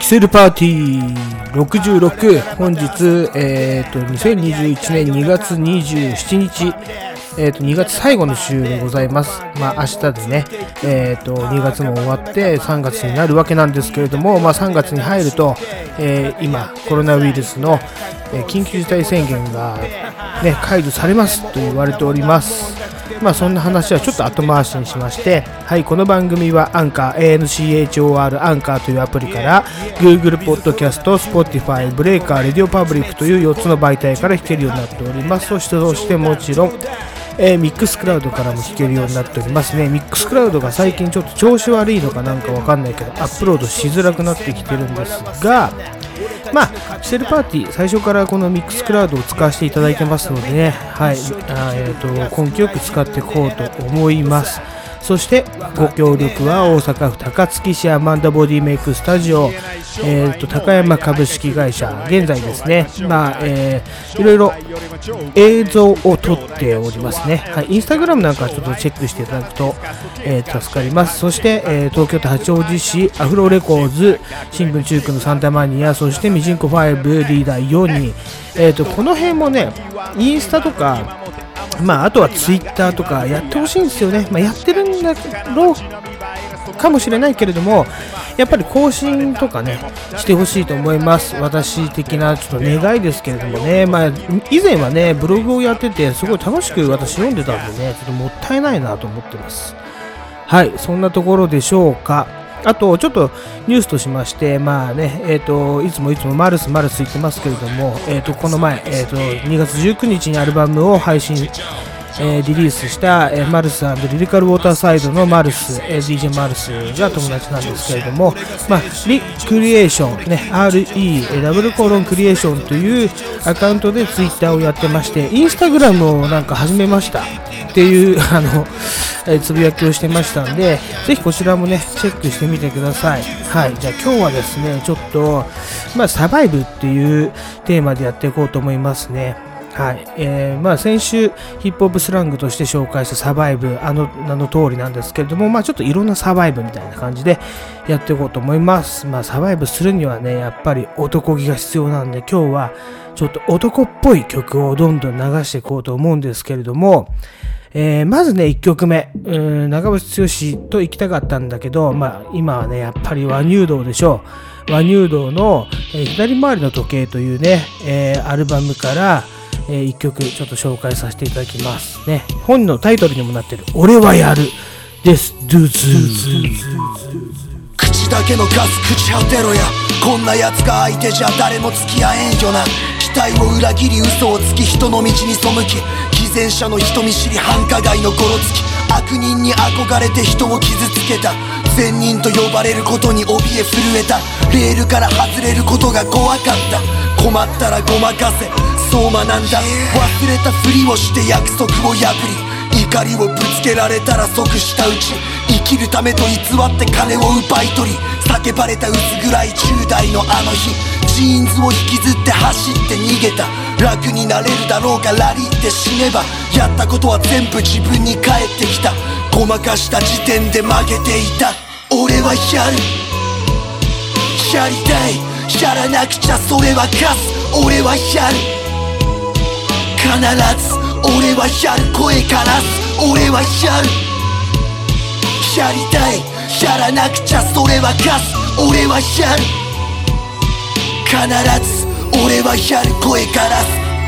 キセルパーティー66本日、えー、と2021年2月27日、えー、と2月最後の週でございます。まあ明日でね、えー、と2月も終わって3月になるわけなんですけれども、まあ、3月に入ると、えー今コロナウイルスの、緊急事態宣言が、ね、解除されますと言われております。まあそんな話はちょっと後回しにしまして、はい、この番組はアンカー、ANCHOR アンカーというアプリから Google Podcast、Spotify、 Breaker、RadioPublic という4つの媒体から聴けるようになっております。そしてそしてもちろん、えー Mixcloud からも聴けるようになっておりますね。 Mixcloud が最近ちょっと調子悪いのかなんかわかんないけど、アップロードしづらくなってきてるんですが、まあ、シェルパーティー、最初からこの Mixcloud を使わせていただいてますのでね、はい、あえーと根気よく使っていこうと思います。そして、ご協力は大阪府高槻市アマンダボディメイクスタジオ、えーと高山株式会社、現在ですね、まあ、えーいろいろ映像を撮っておりますね。はい、インスタグラムなんかちょっとチェックしていただくと、えー助かります。そして、えー東京都八王子市アフロレコーズ、新聞中区のサンタマニア、そしてミジンコ5リーダー4に、えーと、この辺もね、インスタとか、まあ、あとはツイッターとかやってほしいんですよね。まあ、やってるんだろうかもしれないけれども、やっぱり更新とかね、してほしいと思います。私的なちょっと願いですけれどもね、まあ、以前はね、ブログをやってて、すごい楽しく私読んでたんでね、ちょっともったいないなと思ってます。はい、そんなところでしょうか。あと、ちょっとニュースとしまして、まあね、えっ、と、いつもいつもマルスマルス言ってますけれども、えっ、と、この前、えっ、と、2月19日にアルバムを配信、えーリリースした、えーマルスリリカルウォーターサイドのマルス、えー DJ マルスが友達なんですけれども、まあ、リクリエーション、ね、RE、ダブルコロンクリエーションというアカウントでツイッターをやってまして、インスタグラムをなんか始めましたっていう、あの、えつぶやきをしてましたんで、ぜひこちらもね、チェックしてみてください。はい。じゃあ今日はですね、ちょっと、まあ、サバイブっていうテーマでやっていこうと思いますね。はい。えーまあ先週ヒップホップスラングとして紹介したサバイブ、あの名の通りなんですけれども、まあちょっといろんなサバイブみたいな感じでやっていこうと思います。まあサバイブするにはね、やっぱり男気が必要なんで、今日はちょっと男っぽい曲をどんどん流していこうと思うんですけれども、えーまずね、1曲目、うん長渕剛と行きたかったんだけど、まあ、今はね、やっぱり和乳道でしょう。和乳道の、えー左回りの時計というね、えーアルバムから、え1曲ちょっと紹介させていただきます。ね、本のタイトルにもなってる、俺はやるです。ドゥズー。口だけのガス口当てろや。こんな奴が相手じゃ誰も付き合えんよな。期待を裏切り嘘をつき人の道に背き偽善者の人見知り繁華街のゴロつき。悪人に憧れて人を傷つけた。善人と呼ばれることに怯え震えた。レールから外れることが怖かった。困ったらごまかせ。そう学んだ。忘れたふりをして約束を破り。怒りをぶつけられたら即したうち。生きるためと偽って金を奪い取り。叫ばれた薄暗い10代のあの日。ジーンズを引きずって走って逃げた。楽になれるだろうかラリって死ねば。やったことは全部自分に返ってきた。ごまかした時点で負けていた。俺はやる。やりたい。やらなくちゃそれは勝つ俺はやる。必ず俺はやる。声からす。俺はやる。やりたい。やらなくちゃそれは勝つ俺はやる。必ず俺はやる。声からす。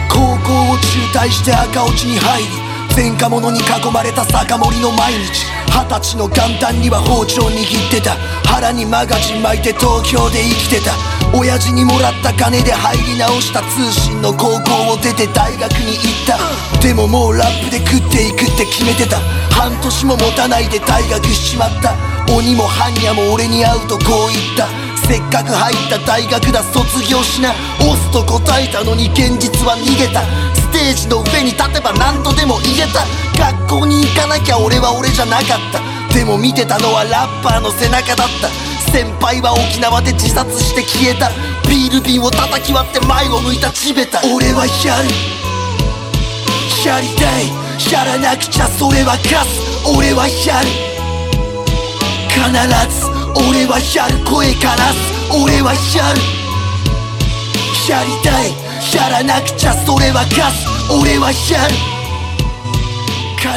高校を中退して赤落ちに入り。前科者に囲まれた酒盛りの毎日。二十歳の元旦には包丁握ってた。腹にマガジン巻いて東京で生きてた。親父にもらった金で入り直した通信の高校を出て大学に行った。でももうラップで食っていくって決めてた。半年も持たないで退学しちまった。鬼も般若も俺に会うとこう言った。せっかく入った大学だ卒業しな。押すと答えたのに現実は逃げた。ステージの上に立てば何とでも言えた。学校に行かなきゃ俺は俺じゃなかった。でも見てたのはラッパーの背中だった。先輩は沖縄で自殺して消えた。ビール瓶を叩き割って前を向いた地べた俺はやる。やりたい。やらなくちゃそれは勝つ俺はやる。必ず俺はやる。声からす。俺はやる。やりたい。やらなくちゃそれは勝つ俺はやる。必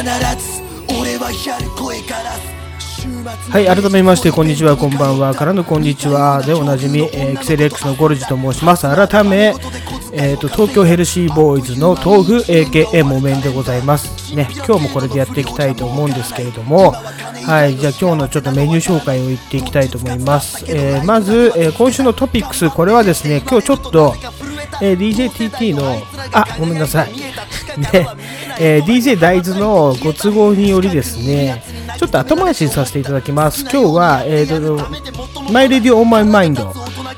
ず俺はやる。声からす。はい、改めまして、こんにちは、こんばんは、からのこんにちは、でおなじみ、えー、キセル X のゴルジと申します。改め、えーと、東京ヘルシーボーイズの豆腐 AKA 木綿でございます。ね、今日もこれでやっていきたいと思うんですけれども、はい、じゃあ今日のちょっとメニュー紹介を言っていきたいと思います。えーまず、えー今週のトピックス、これはですね、今日ちょっと、え DJTT の、あ、ごめんなさい。ね、え DJ 大豆のご都合によりですね、ちょっと後回しにさせていただきます。今日は、えーと、 My Radio on My Mind、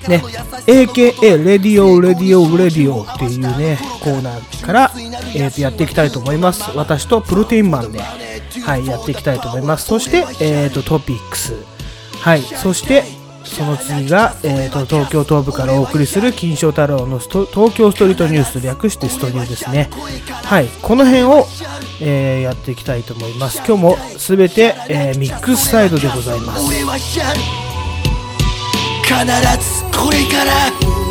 ね、AKA Radio Radio Radio っていうね、コーナーから、えーとやっていきたいと思います。私とプロテインマンで、はい、やっていきたいと思います。そして、えーと、トピックス。はい、そして、その次が、えー、と東京東部からお送りする金賞太郎の東京ストリートニュース略してストリューですね。はい、この辺を、えーやっていきたいと思います。今日も全て、えーミックスサイドでございます。必ずこれから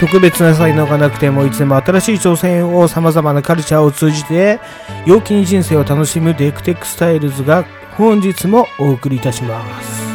特別な才能がなくてもいつでも新しい挑戦をさまざまなカルチャーを通じて陽気に人生を楽しむデクテックスタイルズが本日もお送りいたします。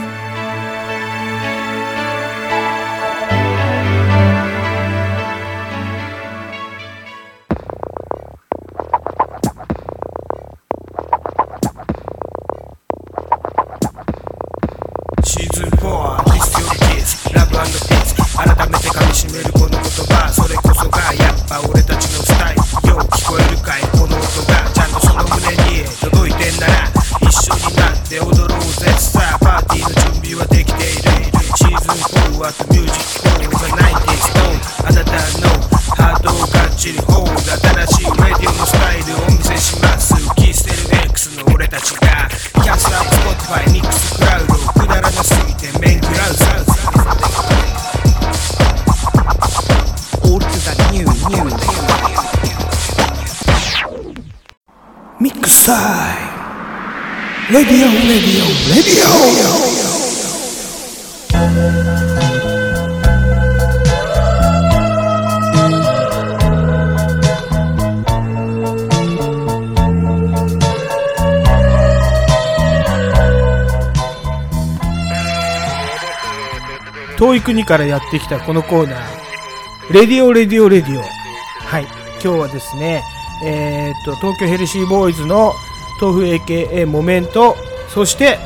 国からやってきたこのコーナー。 Radio Radio Radio。はい。今日はですねえーっと東京ヘルシーボーイズの豆腐 AKA モメント。そして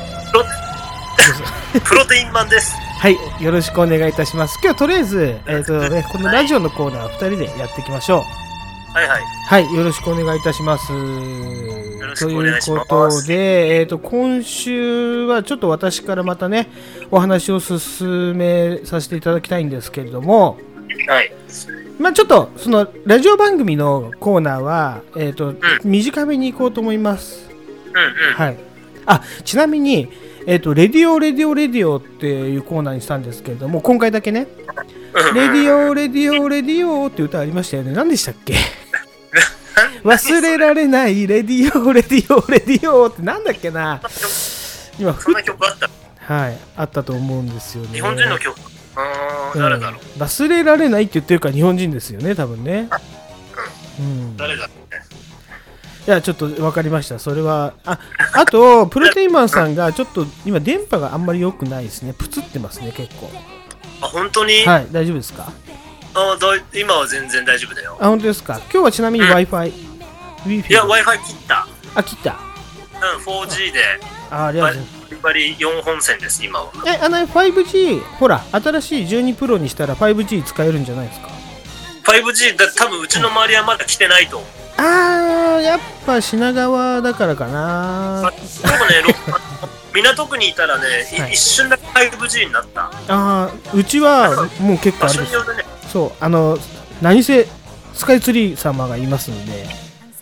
プロテインマンです。はい。よろしくお願いいたします。今日とりあえず、えーっとね、このラジオのコーナー2人でやっていきましょう。はいはい。はい、よろしくお願いいたします。よろしくお願いします。ということで、えっ、と、今週はちょっと私からまたね、お話を進めさせていただきたいんですけれども、はい。まあちょっと、その、ラジオ番組のコーナーは、えっ、と、短めに行こうと思います。うんうん。はい。あ、ちなみに、えっ、と、 Radio, Radio, Radio っていうコーナーにしたんですけれども、今回だけね、 Radio, Radio, Radio って歌ありましたよね。何でしたっけ？忘れられない Radio Radio Radio ってなんだっけな今そんな曲あった。はいあったと思うんですよね。日本人の曲。あー、うん。誰だろう。忘れられないって言ってるから日本人ですよね多分ね。うん。い誰だろうね。やちょっと分かりました。それはあ あとプロテインマンさんがちょっと今電波があんまり良くないですね。プツってますね結構。あ、本当に、はい大丈夫ですか？あだい今は全然大丈夫だよ。あ本当ですか？今日はちなみに w i f i w i いや、Wi-Fi 切った。あ切った。うん、4G で、あありがとうございますバリバリ4本線です、今は。え、あの 5G、ほら、新しい12プロにしたら 5G 使えるんじゃないですか？5G、だ多分うちの周りはまだ来てないと思う。あはやっぱ品川だからかな。あ僕ね、港区にいたらね、いはい。一瞬だけ 5G になった。ああうちはもう結構場あるね、そうあの何せスカイツリー様がいますんで。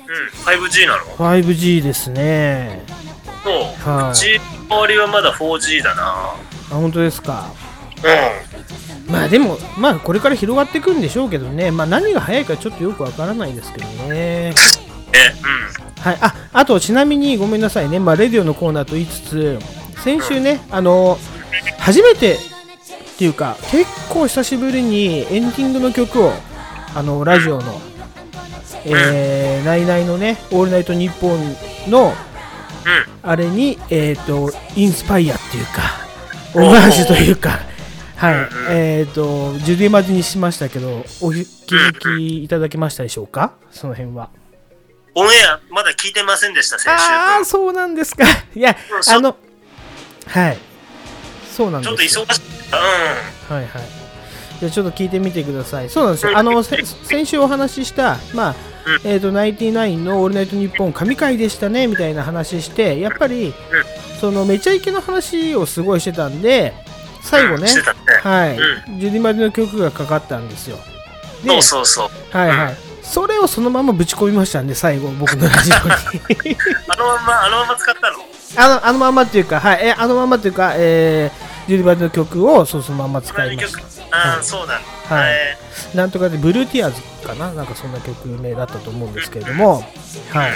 うん、5G なの。5G ですねそう。はいうちの周りはまだ 4G だな。あ本当ですかうまあでもまあこれから広がっていくんでしょうけどねまあ何が早いかちょっとよくわからないですけどねん。え、はい、ああとちなみにごめんなさいね、まあ、レディオのコーナーと言いつつ先週ね、あの初めてっていうか結構久しぶりにエンディングの曲をあのラジオの、えー、ナイナイのね「オールナイトニッポン」のうん。あれに、えー、とインスパイアっていうかオマージュというか。はいえっ、と、ジュディマジにしましたけど、お気づきいただけましたでしょうか？その辺は。オンエア、まだ聞いてませんでした、先週ああ、分。そうなんですか。いや、あの、はい。そうなんちですよ。ょっと忙しい。うはいはい。じゃあちょっと聞いてみてください。そうなんですよ。あの、せ先週お話しした、まあ、えっ、と、ナインティナインのオールナイトニッポン神回でしたね、みたいな話して、やっぱり、その、めちゃイケの話をすごいしてたんで、最後ん。ね。はい、うジュディマジの曲がかかったんですよ。でそうそうそう。はいはい。それをそのままぶち込みましたんで、最後、僕のラジオに。あのまま、あのまま使ったの？あのあのままっていうか、はい、えあのままっていうか、えー、ジュディバジの曲をそうそのまま使いまし曲。ああ、はいそうなんだ。はい。なんとかで、ブルーティアーズかな？なんかそんな曲名だったと思うんですけれども、はい。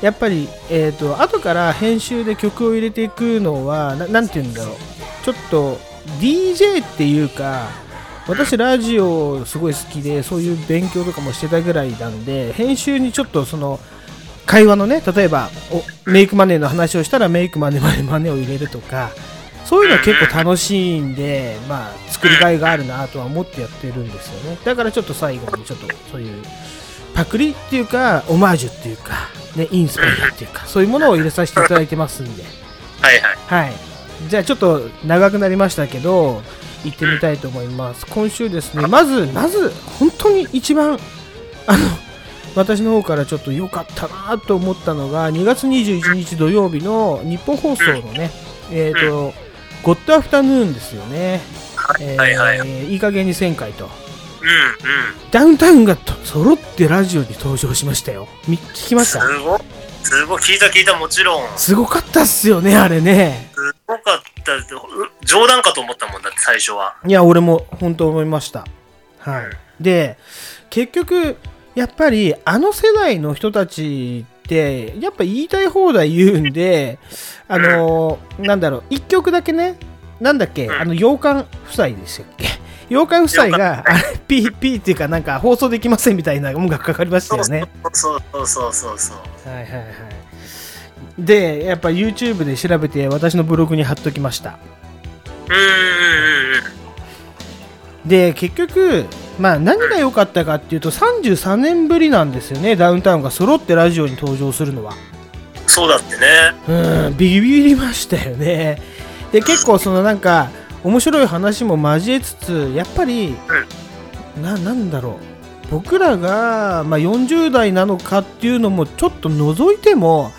やっぱり、えっ、と、後から編集で曲を入れていくのは、ななんて言うんだろう。ちょっと、DJ っていうか、私ラジオすごい好きでそういう勉強とかもしてたぐらいなんで編集にちょっとその会話のね例えばおメイクマネーの話をしたらメイクマネーマネーマネーを入れるとかそういうのは結構楽しいんでまあ作りがいがあるなとは思ってやってるんですよねだからちょっと最後にちょっとそういうパクリっていうかオマージュっていうかねインスパイアっていうかそういうものを入れさせていただいてますんではいはい。はい。じゃあちょっと長くなりましたけど、行ってみたいと思います。今週ですね、まず、まず、本当に一番、あの、私の方からちょっと良かったなと思ったのが、2月21日土曜日の日本放送のね、えっ、と、ゴッドアフタヌーンですよね。えーはいはいはいいい加減に1000回と。うんうん。ダウンタウンがと揃ってラジオに登場しましたよ。み聞きました？すごい。すごい。聞いた聞いた、もちろん。すすごかったっすよね、あれね。ごかった。う冗談かと思ったもんだって、最初は。いや、俺も本当思いました。はい。で、結局、やっぱりあの世代の人たちやっぱ言いたい放題言うんで、あのーなんだろう、一曲だけね、なんだっけ、うんあの、洋館夫妻でしたっけ？洋館夫妻が、あれ、ピーピーっていうか、なんか放送できませんみたいな音楽かかりましたよね。そうそうそうそうそう。はいはいはい。で、やっぱ YouTube で調べて、私のブログに貼っときました。うんうんうんうん。で結局、まあ、何が良かったかっていうと33年ぶりなんですよねダウンタウンが揃ってラジオに登場するのは。そうだってね。うんビビりましたよね。で結構そのなんか面白い話も交えつつやっぱり、ななんだろう。僕らが、まあ、40代なのかっていうのもちょっと除いても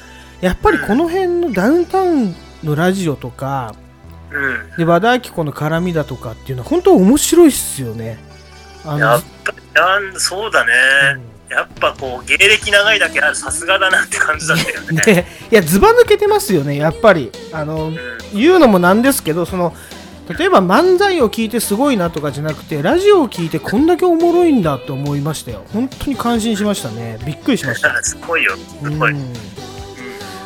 やっぱりこの辺のダウンタウンのラジオとかうん。で和田アキ子の絡みだとかっていうのは本当面白いっすよねあやっぱりそうだね。やっぱこう、芸歴長いだけある、さすがだなって感じだったよね。でいやずば抜けてますよねやっぱりあのうん言うのもなんですけどその例えば漫才を聞いてすごいなとかじゃなくてラジオを聞いてこんだけおもろいんだと思いましたよ本当に感心しましたねびっくりしました すごいよ。すごい。うん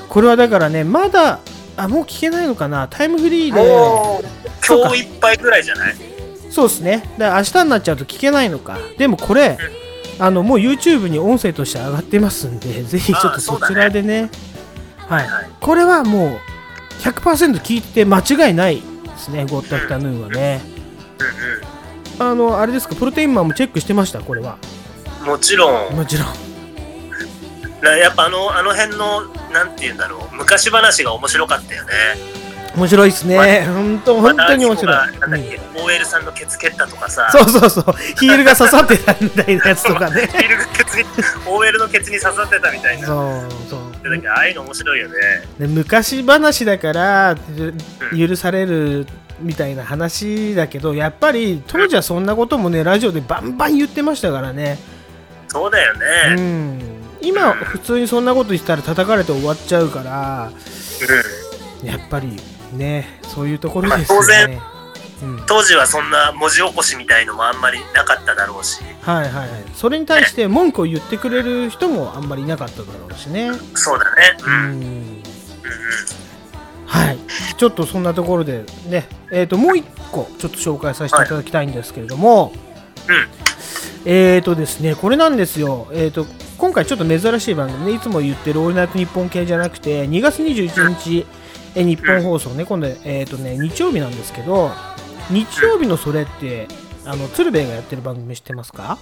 これはだからねまだあもう聞けないのかな？タイムフリーで。もう、今日いっぱいぐらいじゃない？そうですね。だから明日になっちゃうと聞けないのか。でもこれあのもう YouTube に音声として上がってますんでぜひちょっとそちらでね。はい。はい。これはもう100%聞いて間違いないですね、ゴッドアフタヌーンはね。うんあの、あれですか、プロテインマンもチェックしてました、これは。うん。もちろん、もちろん。なやっぱあの、あの辺の、なんて言うんだろう、昔話が面白かったよね。面白いですね。本当本当に面白い。なんだっうんけ、OL さんのケツ蹴ったとかさ、そうそうそう。ヒールが刺さってたみたいなやつとかね。ヒールがケツに、OL のケツに刺さってたみたいな。そうそう。だああいうの面白いよね。で昔話だからゆ許されるみたいな話だけどやっぱり当時はそんなこともねラジオでバンバン言ってましたからね、そうだようね。ん、今普通にそんなこと言ったら叩かれて終わっちゃうからうん。やっぱりねそういうところですよね、うん、当時はそんな文字起こしみたいのもあんまりなかっただろうし、はいはいはい。それに対して文句を言ってくれる人もあんまりいなかっただろうしね。そうだね。ううん。うんん。はい、ちょっとそんなところでね、えー、ともう一個ちょっと紹介させていただきたいんですけれども、うん。えーとですね、これなんですよ、えー、と今回ちょっと珍しい番組ね、いつも言ってるオールナイトニッポン系じゃなくて、2月21日、え日本放送ね、今度、えーとね、日曜日なんですけど、日曜日のそれって、あの鶴瓶がやってる番組知ってますか？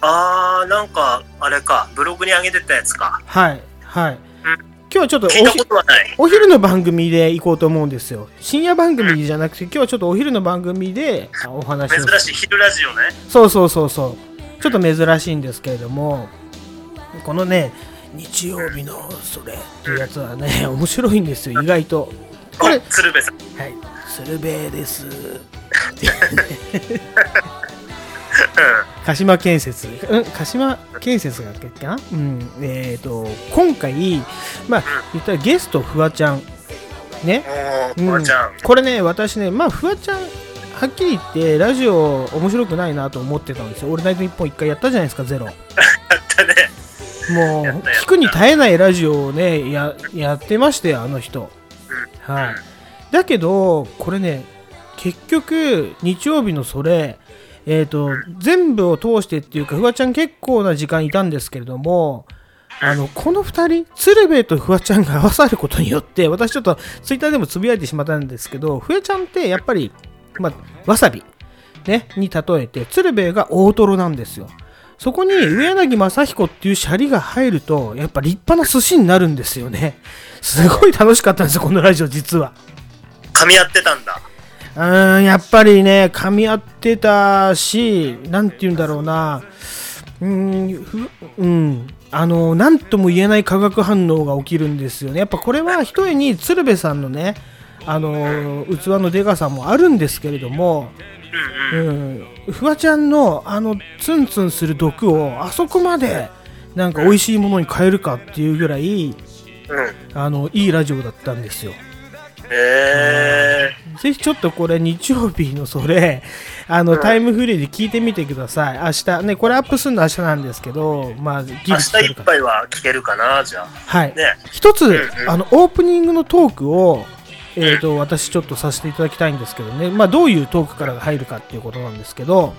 あー、なんか、あれか、ブログに上げてたやつか。はい、はい。今日はちょっとお昼の番組で行こうと思うんですよ。深夜番組じゃなくて、今日はちょっとお昼の番組であお話を。珍しい昼ラジオね。そうそうそうそう。ちょっと珍しいんですけれども、このね、日曜日のそれっていうやつはね、面白いんですよ、意外と。これ、お鶴瓶さん。はい、鶴瓶です。鹿島建設、うん、鹿島建設がっけうん、えっ、と、今回、まあ、言ったらゲスト、フワちゃん、ね、おー、フワちゃん。これね、私ね、まあ、フワちゃん、はっきり言って、ラジオ面白くないなと思ってたんですよ。俺ナイトニッポン一回やったじゃないですか、ゼロ。だったね。もう聞くに耐えないラジオをねややってましたよあの人はいだけどこれね結局日曜日のそれえー、と全部を通してっていうかフワちゃん結構な時間いたんですけれどもあのこの2人鶴瓶とフワちゃんが合わさることによって私ちょっとツイッターでもつぶやいてしまったんですけどフワちゃんってやっぱり、まあ、わさび、ね、に例えて鶴瓶が大トロなんですよ。そこに上柳正彦っていうシャリが入るとやっぱ立派な寿司になるんですよね。すごい楽しかったんですよこのラジオ実は。噛み合ってたんだ。うーんやっぱりね噛み合ってたしなんて言うんだろうな。うーんふうん。あの何とも言えない化学反応が起きるんですよね。やっぱこれはひとえに鶴瓶さんのねあの器のでかさもあるんですけれどもうんうん。うん、フワちゃんのあのツンツンする毒をあそこまでなんか美味しいものに変えるかっていうぐらいうん。あのいいラジオだったんですよ。えぜひちょっとこれ日曜日のそれあのタイムフリーで聞いてみてください。明日ねこれアップするの明日なんですけどまあギリー、明日いっぱいは聞けるかな、じゃあ。はい。ね。一つ、んうんあのオープニングのトークを、えー、と私ちょっとさせていただきたいんですけどね、まあ、どういうトークからが入るかっていうことなんですけど。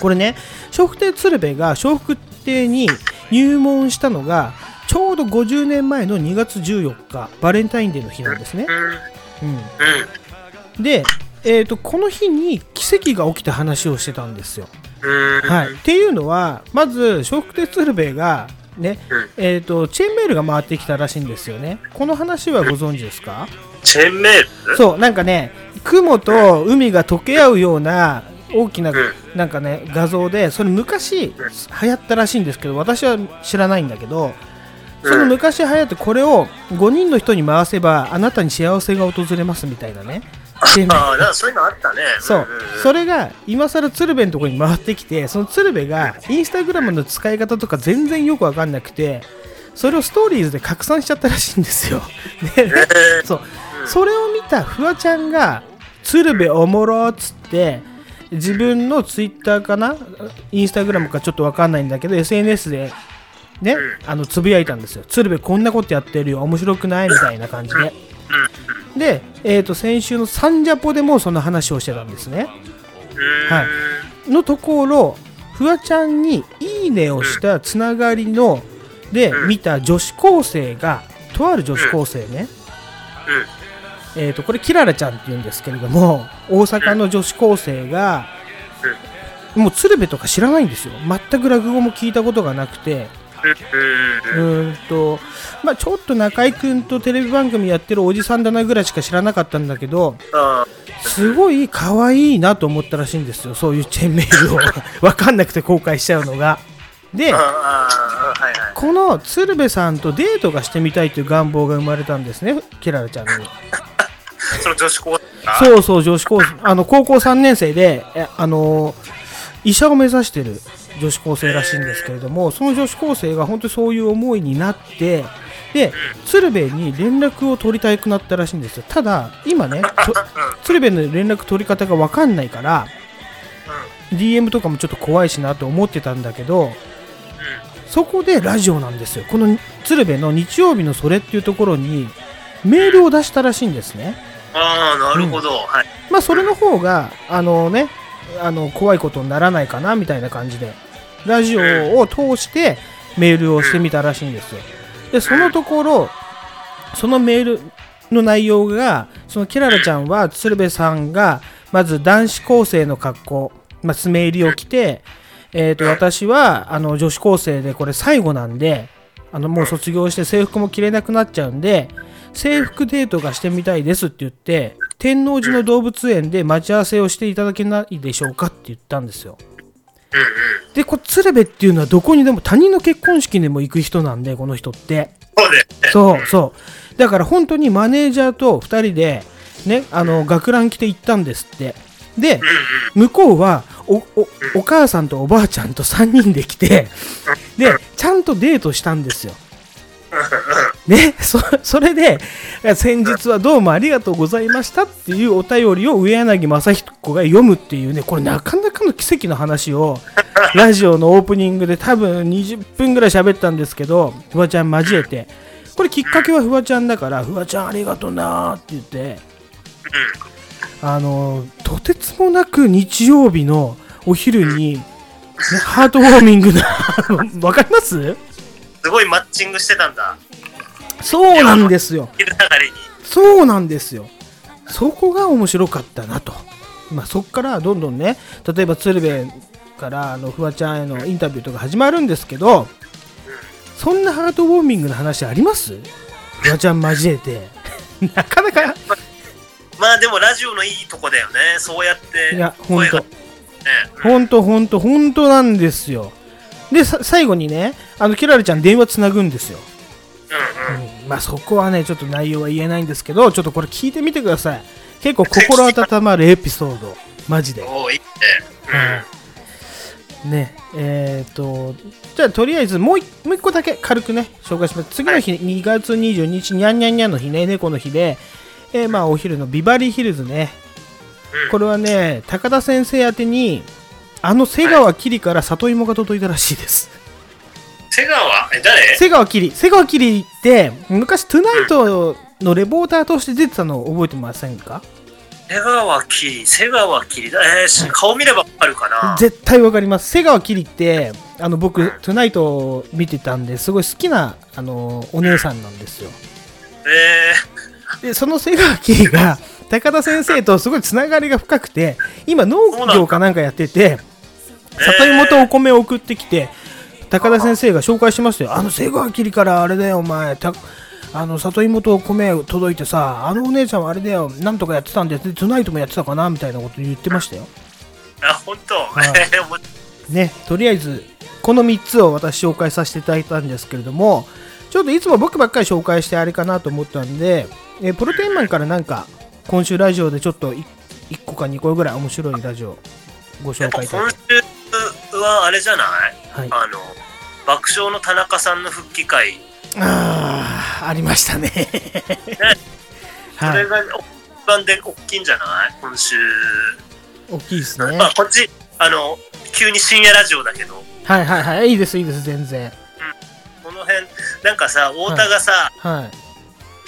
これね笑福亭鶴瓶が笑福亭に入門したのがちょうど50年前の2月14日バレンタインデーの日なんですね。うん。で、えー、とこの日に奇跡が起きた話をしてたんですよ。はい、っていうのはまず笑福亭鶴瓶がね、えー、とチェーンメールが回ってきたらしいんですよね。この話はご存知ですか？チェーンメール？そうなんかね雲と海が溶け合うような大きなうん。なんかね画像でそれ昔流行ったらしいんですけど私は知らないんだけどその昔流行ってこれを5人の人に回せばあなたに幸せが訪れますみたいなね。ああ、だからそういうのあったね。そう、それが今更鶴瓶のところに回ってきてその鶴瓶がインスタグラムの使い方とか全然よく分かんなくてそれをストーリーズで拡散しちゃったらしいんですよ。そうそれを見たフワちゃんが鶴瓶おもろっつって自分のツイッターかなインスタグラムかちょっと分かんないんだけど SNS でね、うんあのつぶやいたんですよ。鶴瓶こんなことやってるよ。面白くないみたいな感じで。で、えー、と先週のサンジャポでもその話をしてたんですね。うん。はい。のところフワちゃんに「いいね」をしたつながりのでうん。見た女子高生がとある女子高生ね、うん。えー、とこれキララちゃんっていうんですけれども大阪の女子高生がもう鶴瓶とか知らないんですよ全く落語も聞いたことがなくてうんと、まあちょっと中居君とテレビ番組やってるおじさんだなぐらいしか知らなかったんだけど、あすごい可愛いなと思ったらしいんですよ。そういうチェーンメールを わかんなくて公開しちゃうのが。ではいはいこの鶴瓶さんとデートがしてみたいという願望が生まれたんですね、キララちゃんに。その女子高そうそう、女子高あの高校3年生で、えあの医者を目指してる女子高生らしいんですけれども、その女子高生が本当にそういう思いになって、で、鶴瓶に連絡を取りたくなったらしいんですよ。ただ、今ね、と鶴瓶の連絡取り方が分かんないから、DM とかもちょっと怖いしなと思ってたんだけど、そこでラジオなんですよ。この鶴瓶の日曜日のそれっていうところにメールを出したらしいんですね。ああなるほど、はい。まあそれの方があのねあの怖いことにならないかなみたいな感じで。ラジオを通してメールをしてみたらしいんですよ。でそのところそのメールの内容がそのキララちゃんは鶴瓶さんがまず男子高生の格好、まあ、爪入りを着て、えー、と私はあの女子高生でこれ最後なんであのもう卒業して制服も着れなくなっちゃうんで制服デートがしてみたいですって言って天王寺の動物園で待ち合わせをしていただけないでしょうかって言ったんですよ。でこれ鶴瓶っていうのはどこにでも他人の結婚式でも行く人なんでこの人って。そうでそうだから本当にマネージャーと2人でねあの学ラン着て行ったんですって。で向こうはおおお母さんとおばあちゃんと3人で来てでちゃんとデートしたんですよね、そそれで先日はどうもありがとうございましたっていうお便りを上柳正彦が読むっていうねこれなかなかの奇跡の話をラジオのオープニングで多分20分ぐらい喋ったんですけどフワちゃん交えて。これきっかけはフワちゃんだからフワちゃんありがとうなーって言って。あのとてつもなく日曜日のお昼に、ね、ハートウォーミングな わかります？すごいマッチングしてたんだそうなんですよそうなんですよ。そこが面白かったなと。まあ、そこからどんどんね、例えば鶴瓶からあのフワちゃんへのインタビューとか始まるんですけど、そんなハートウォーミングな話あります？フワちゃん交えて。なかなか、まあでもラジオのいいとこだよねそうやっていや、ほんとほんとほんとほんとなんですよ。で、さ最後にね、あの、キララちゃん電話つなぐんですよ。うんうんうんまあそこはね、ちょっと内容は言えないんですけど、ちょっとこれ聞いてみてください。結構心温まるエピソード、マジで。おおいいね。ねえー、とじゃあとりあえずもういもう一個だけ軽くね紹介します。次の日、2月22日にゃんにゃんにゃんの日ね猫の日で、えーまあお昼のビバリーヒルズね。うん。これはね高田先生宛てにあの瀬川きりから里芋が届いたらしいです瀬川？え誰？瀬川きり。瀬川きりって昔トゥナイトのレポーターとして出てたのを覚えてませんか？瀬川きり。瀬川きりだ。えーし顔見ればわかるかな？絶対わかります。瀬川きりってあの僕トゥナイトを見てたんですごい好きなあのお姉さんなんですよ。えでその瀬川きりが 高田先生とすごいつながりが深くて今農業かなんかやってて里芋とお米を送ってきて高田先生が紹介しましたよ。あの瀬川きりからあれだよお前。たあの里芋とお米届いてさあのお姉ちゃんはあれだよなんとかやってたんででトゥナイトもやってたかなみたいなこと言ってましたよ。ー、あ本当、は い。ね、とりあえずこの3つを私紹介させていただいたんですけれどもちょっといつも僕ばっかり紹介してあれかなと思ったんで、えープロテインマンからなんか今週ラジオでちょっと1個か2個ぐらい面白いラジオご紹介いただ今いて。週はあれじゃない？はい、あの爆笑の田中さんの復帰会。あーありましたね。はい。それが一番で大きいんじゃない？今週、大きいですね。まあこっちあの急に深夜ラジオだけど。はいはいはい。いいですいいです全然。この辺なんかさ太田がさ、はい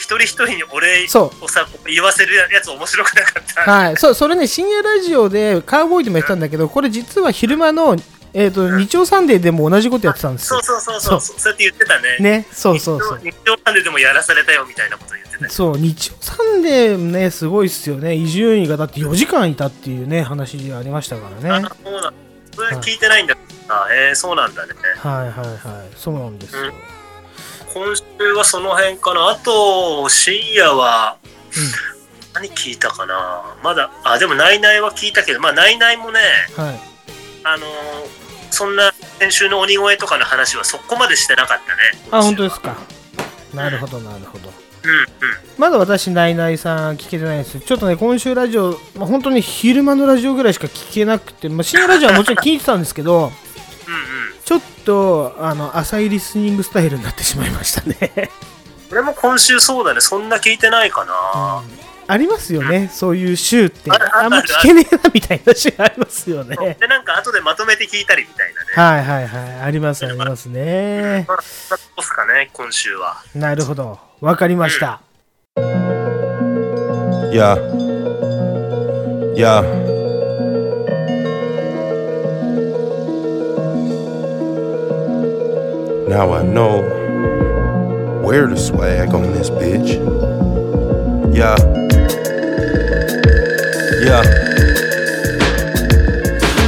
一人一人にお礼そをさ言わせるやつ面白くなかった、はい。そうそれね深夜ラジオでカウボーイでもやってたんだけどこれ実は昼間のえー、と日曜サンデーでも同じことやってたんですよ。そうそうそうそう。そう。そうやって言ってたね。ね。そうそうそう。日曜サンデーでもやらされたよみたいなこと言ってたよそう日曜サンデーねすごいっすよね。伊集院がだって4時間いたっていうね話がありましたからね。あそうなんそれ聞いてないんだ、あえー、そうなんだね。はい。はい。はい。そうなんですよ。うん今週はその辺かな。あと、深夜は、何聞いたかな。まだ、あ、でも、ナイナイは聞いたけど、まあ、ナイナイもね、うん。はい。あのーそんな先週の鬼越とかの話はそこまでしてなかったね。あ、本当ですか。なるほどなるほど。うんうん。まだ私、ナイナイさん聞けてないです。ちょっとね、今週ラジオ、まあ、本当に昼間のラジオぐらいしか聞けなくて、まあ、深夜ラジオはもちろん聞いてたんですけど、うんうん。ちょっと、あの、浅いリスニングスタイルになってしまいましたね。俺も今週そうだね。そんな聞いてないかな。ありますよね、そういう週って。あんま聞けねえなみたいな週ありますよね。で、なんか後でまとめて聞いたりみたいなね。はいはいはい。ありますありますね。まあ、そんなとこっすかね、今週は。なるほど。わかりました。Yeah. Yeah. Now I know where to swag on this bitch. Yeah. Yeah.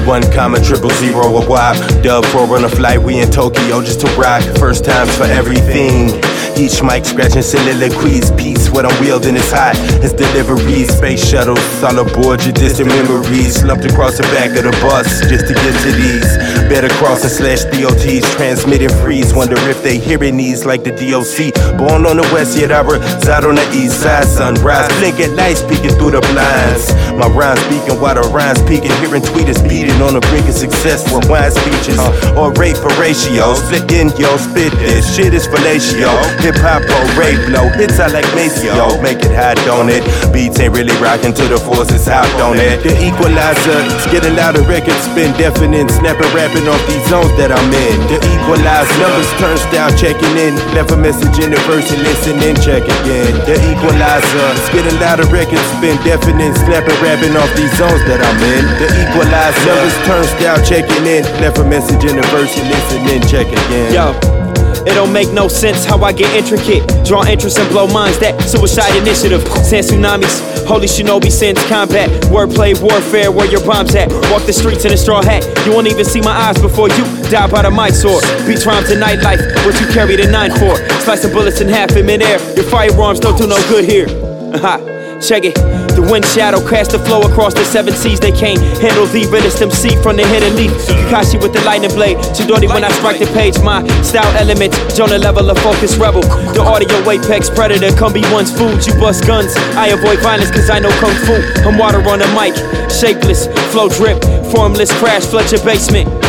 One comma triple zero a wop. Dub four on a flight, we in Tokyo just to rock. First times for everything. Each mic scratching soliloquies. What I'm wielding is hot. It's deliveries, space shuttles, all aboard your distant memories. Slumped across the back of the bus just to get to these. Better crossing slash DOTs, transmitting freeze. Wonder if they hearing these like the DOC. Born on the west, yet I reside on the east side. Sunrise, blinking lights peeking through the blinds. My rhymes speaking while the rhymes peaking. Hearing tweeters beating on the brink of success. Rewind speeches or rate for ratios. Split in, yo, spit this. Shit is fellatio. Hip hop or rape blow. Hits I like Maceo. Make it hot, don't it? Beats ain't really rocking to the forces out, don't it? The equalizer. It's getting louder. Records spin deafening. Snapping, rapping off these zones that I'm in. The equalizer. Numbers turnstile checking in. Left a message in the verse and listen and check again. The equalizer. It's getting louder. Records spin deafening. Snapping, rapping off these zones that I'm in. The equalizer. Numbers turnstile checking in. Left a message in the verse and listen and check again. Yo. It don't make no sense how I get intricate. Draw interest and blow minds. That suicide initiative. Send tsunamis. Holy shinobi sends combat. Wordplay, warfare, where your bombs at. Walk the streets in a straw hat. You won't even see my eyes before you die by the mic sword. Beats rhymes and nightlife. What you carry the 9 for. Slicing bullets in half in midair. Your firearms don't do no good here. Check it. The wind shadow cast the flow across the seven seas. They can't handle the realest MC from the hidden leaf. Kakashi with the lightning blade. Chidori when I strike the page. My style element. Jonah level of focus rebel. The audio apex predator. Come be one's food. You bust guns. I avoid violence cause I know kung fu. I'm water on the mic. Shapeless. Flow drip. Formless crash. Flood your basement.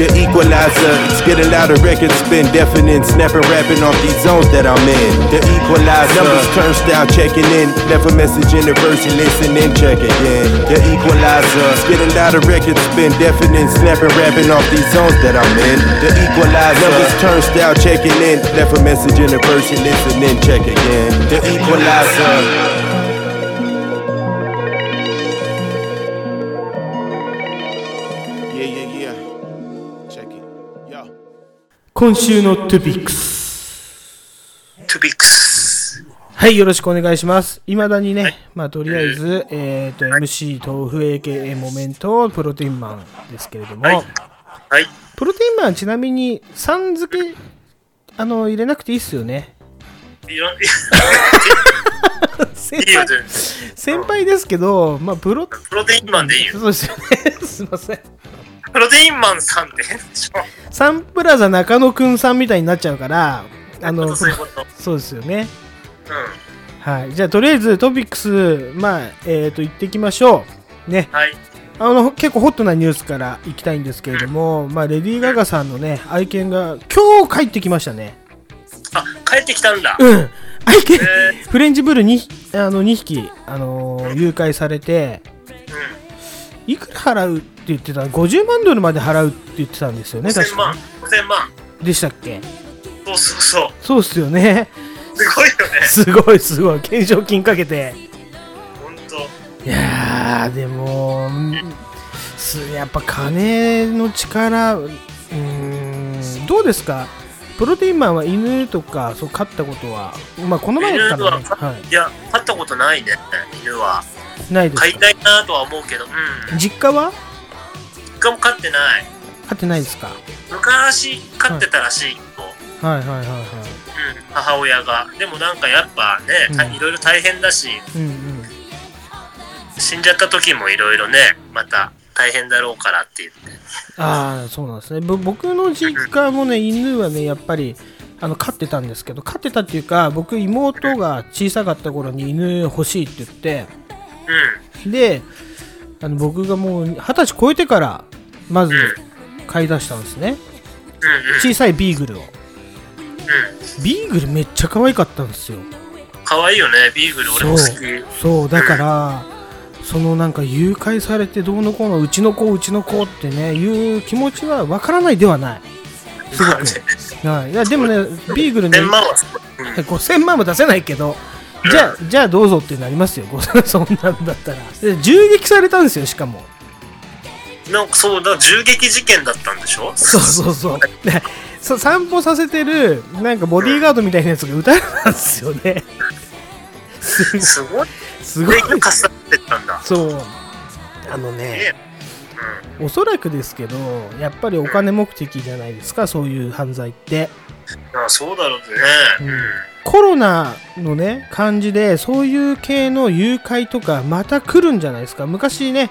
The equalizer, it's getting louder, records spin deafening, snapping, rapping off these zones that I'm in. The equalizer, numbers turnstile checking in, left a message in the verse and listen and check again. The equalizer, it's getting louder, records spin deafening, snapping, rapping off these zones that I'm in. The equalizer, numbers turnstile checking in, left a message in the verse and listen and check again. The equalizer. 今週のトピックス。トピックス。はい、よろしくお願いします。いまだにね、はいまあ、とりあえず、えっ、と、MC 豆腐 AKA モメントプロテインマンですけれども、はいはい。プロテインマンちなみに、さん付け、あの、入れなくていいっすよね。いや 先輩。先輩ですけど、まあ、プロ、プロテインマンでいいよ。そうですよね。すいません。プロテインマンさんって変でしょ。サンプラザ中野くんさんみたいになっちゃうから、あの、そういうこと。そうですよね。うん。はい。じゃあ、とりあえずトピックス、まあ、えっ、と、行ってきましょう。ね。はい。あの、結構ホットなニュースから行きたいんですけれども、まあ、レディー・ガガさんのね、愛犬が今日帰ってきましたね。あ、帰ってきたんだ。うん。フレンチブル 2, あの2匹、あのー誘拐されて、いくら払うって言ってた ?50 万ドルまで払うって言ってたんですよね、5000確か万。5000万。でしたっけ？そうそうそう。そうっすよね。すごいよね。すごいすごい。懸賞金かけて。ほんと。いやー、でも、んすやっぱ金の力、うーん、どうですか？プロテインマンは犬とかそう飼ったことは、まあ、この前からね、犬ははい。や、飼ったことないね、犬は。い、ないですか？飼いたいなとは思うけど、うん。実家は？一回も飼ってない。飼ってないですか？昔飼ってたらしいと、はい。はい。はい。はい。うん、母親が。でもなんかやっぱね、いろいろ大変だし。うん。うん。死んじゃった時もいろいろねまた大変だろうからって言ってああそうなんですね。ぼ僕の実家もね犬はねやっぱりあの飼ってたんですけど飼ってたっていうか僕妹が小さかった頃に犬欲しいって言ってであの僕がもう二十歳超えてからまず買い出したんですね。うんうん。小さいビーグルを。うん。ビーグルめっちゃ可愛かったんですよ。可愛いよね。ビーグル俺も好き。そう。だからそのなんか誘拐されてどうのこうのうちの子うちの子ってねいう気持ちはわからないではない。すごく、はい、いやでもねビーグルね1000万はすごいうん5000万も出せないけどじゃあじゃあどうぞってなりますよそんなんだったら。で銃撃されたんですよしかも。なんかそうだ銃撃事件だったんでしょ？そうそうそう。でそう散歩させてるなんかボディーガードみたいなやつが撃たれたんですよね。すすごいすごい。ってったんだ。そう。あのねねおそらくですけどやっぱりお金目的じゃないですかそういう犯罪って。あそうだろうね。うん。コロナのね感じでそういう系の誘拐とかまた来るんじゃないですか。昔ね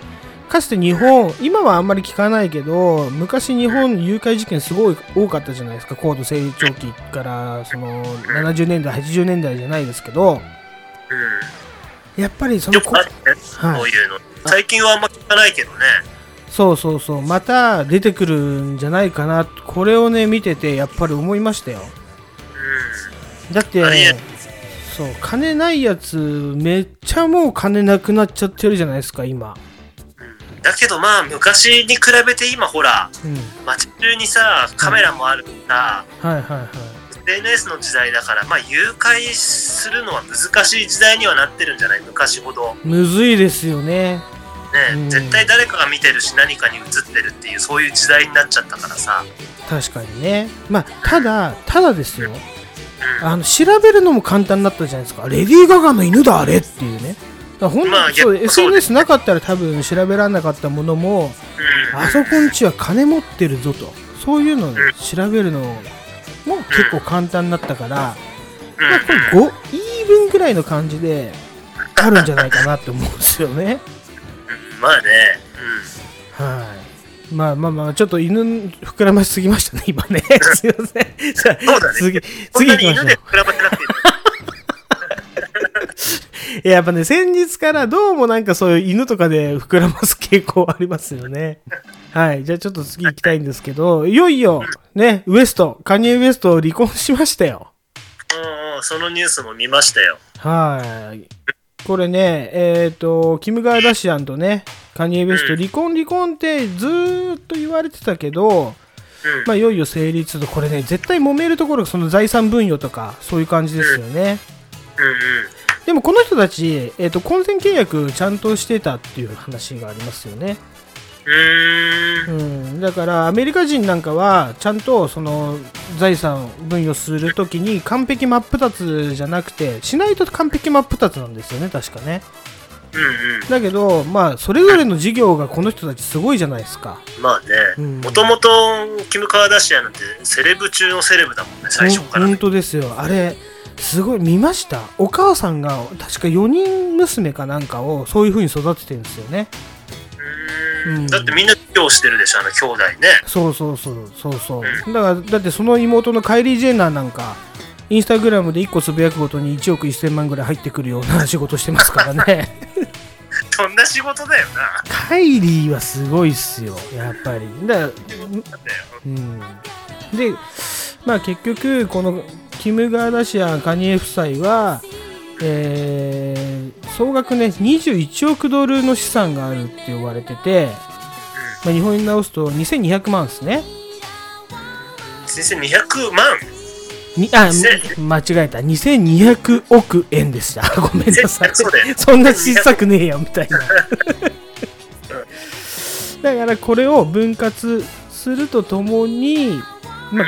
かつて日本今はあんまり聞かないけど昔日本誘拐事件すごい多かったじゃないですか。高度成長期からその70年代80年代じゃないですけど。うやっぱりそのこくあるね。はい。こういうの。最近はあんま聞かないけどね。そうそうそう。また出てくるんじゃないかな。これをね見ててやっぱり思いましたよ。だってそう金ないやつめっちゃもう金なくなっちゃってるじゃないですか今。うん。だけどまあ昔に比べて今ほらうん。街中にさカメラもあるさ、はいはいはい SNS の時代だからまあ誘拐するのは難しい時代にはなってるんじゃない？昔ほど。むずいですよね。ね、うん。絶対誰かが見てるし何かに映ってるっていうそういう時代になっちゃったからさ、確かにね。まあただただですよ。うん、あの調べるのも簡単になったじゃないですか。レディー・ガガの犬だあれっていうね。だからほんまあそう逆そう SNS なかったら多分調べられなかったものもうん。あそこんちは金持ってるぞと。そういうのを調べるのも結構簡単になったから、まあ、これ5イーブンぐらいの感じであるんじゃないかなって思うんですよね。うんまあね、はい。まあまあまあ、ちょっと犬膨らましすぎましたね、今ね。すいません。じゃあそうだね次、次行きましょうで。比べてなくていいいややっぱね、先日からどうもなんかそういう犬とかで膨らます傾向ありますよね。はい。じゃあちょっと次行きたいんですけど、いよいよ、ね、ウエスト、カニエ・ウエスト離婚しましたよ。うんうんそのニュースも見ましたよはい。これね、えっ、と、キム・ガーダシアンとね、カニエ・ウェスト、離婚、離婚ってずーっと言われてたけど、うんまあ、いよいよ成立と、これね、絶対揉めるところがその財産分与とか、そういう感じですよね。うんうんでもこの人たち、えっ、と、婚前契約ちゃんとしてたっていう話がありますよね。うーんうん。だから、アメリカ人なんかは、ちゃんとその財産分与するときに完璧真っ二つじゃなくて、しないと完璧真っ二つなんですよね、確かね。うんうんだけど、まあ、それぞれの事業がこの人たちすごいじゃないですか。まあうんねもともとキム・カーダシアンなんてセレブ中のセレブだもんね最初からほん本当ですよ。あれ、すごい見ました？お母さんが確か4人娘かなんかをそういう風に育ててるんですよね。うーんうんだってみんな今日してるでしょあの兄弟ねそうそうそうそうそう。だから、だってその妹のカイリー・ジェンナーなんか、インスタグラムで1個つぶやくごとに1億1000万ぐらい入ってくるような仕事してますからね。そんな仕事だよなカイリーはすごいっすよ、やっぱり。だからうん、で、まあ結局、このキム・ガーダシアン、カニエ夫妻は、えー総額ね、21億ドルの資産があるって言われてて、まあ、日本に直すと2200万ですね。先生200万？にあ、せ間違えた。2200億円でした。ごめんなさい。そそんな小さくねえよ、みたいな。だからこれを分割するとともに、まあ、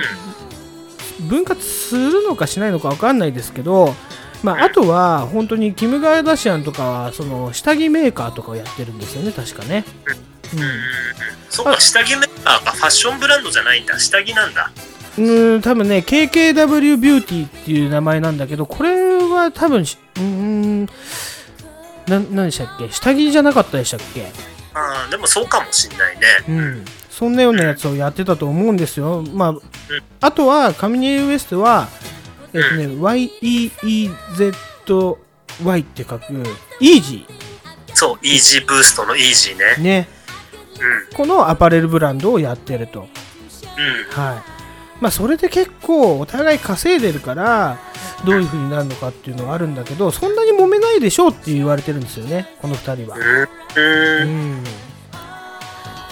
分割するのかしないのか分かんないですけど、まあ、あとは本当にキム・ガーダシアンとかはその下着メーカーとかをやってるんですよね、確かね。そっか、下着メーカーか。ファッションブランドじゃないんだ。下着なんだ。うーん、多分ね、KKW ビューティーっていう名前なんだけど、これは多分し、うーん、な、何でしたっけ？下着じゃなかったでしたっけ？ああ、でもそうかもしんないね。うん。そんなようなやつをやってたと思うんですよ。まあ、あとは、カミニエウエストは、えっ、とね、YEEZY って書く、イージそう、イージーブーストのイージーー。ね。ね。うこのアパレルブランドをやってると。ん。うん。はい。まあ、それで結構お互い稼いでるから、どういう風になるのかっていうのはあるんだけど、そんなに揉めないでしょうって言われてるんですよね、この2人は。うん。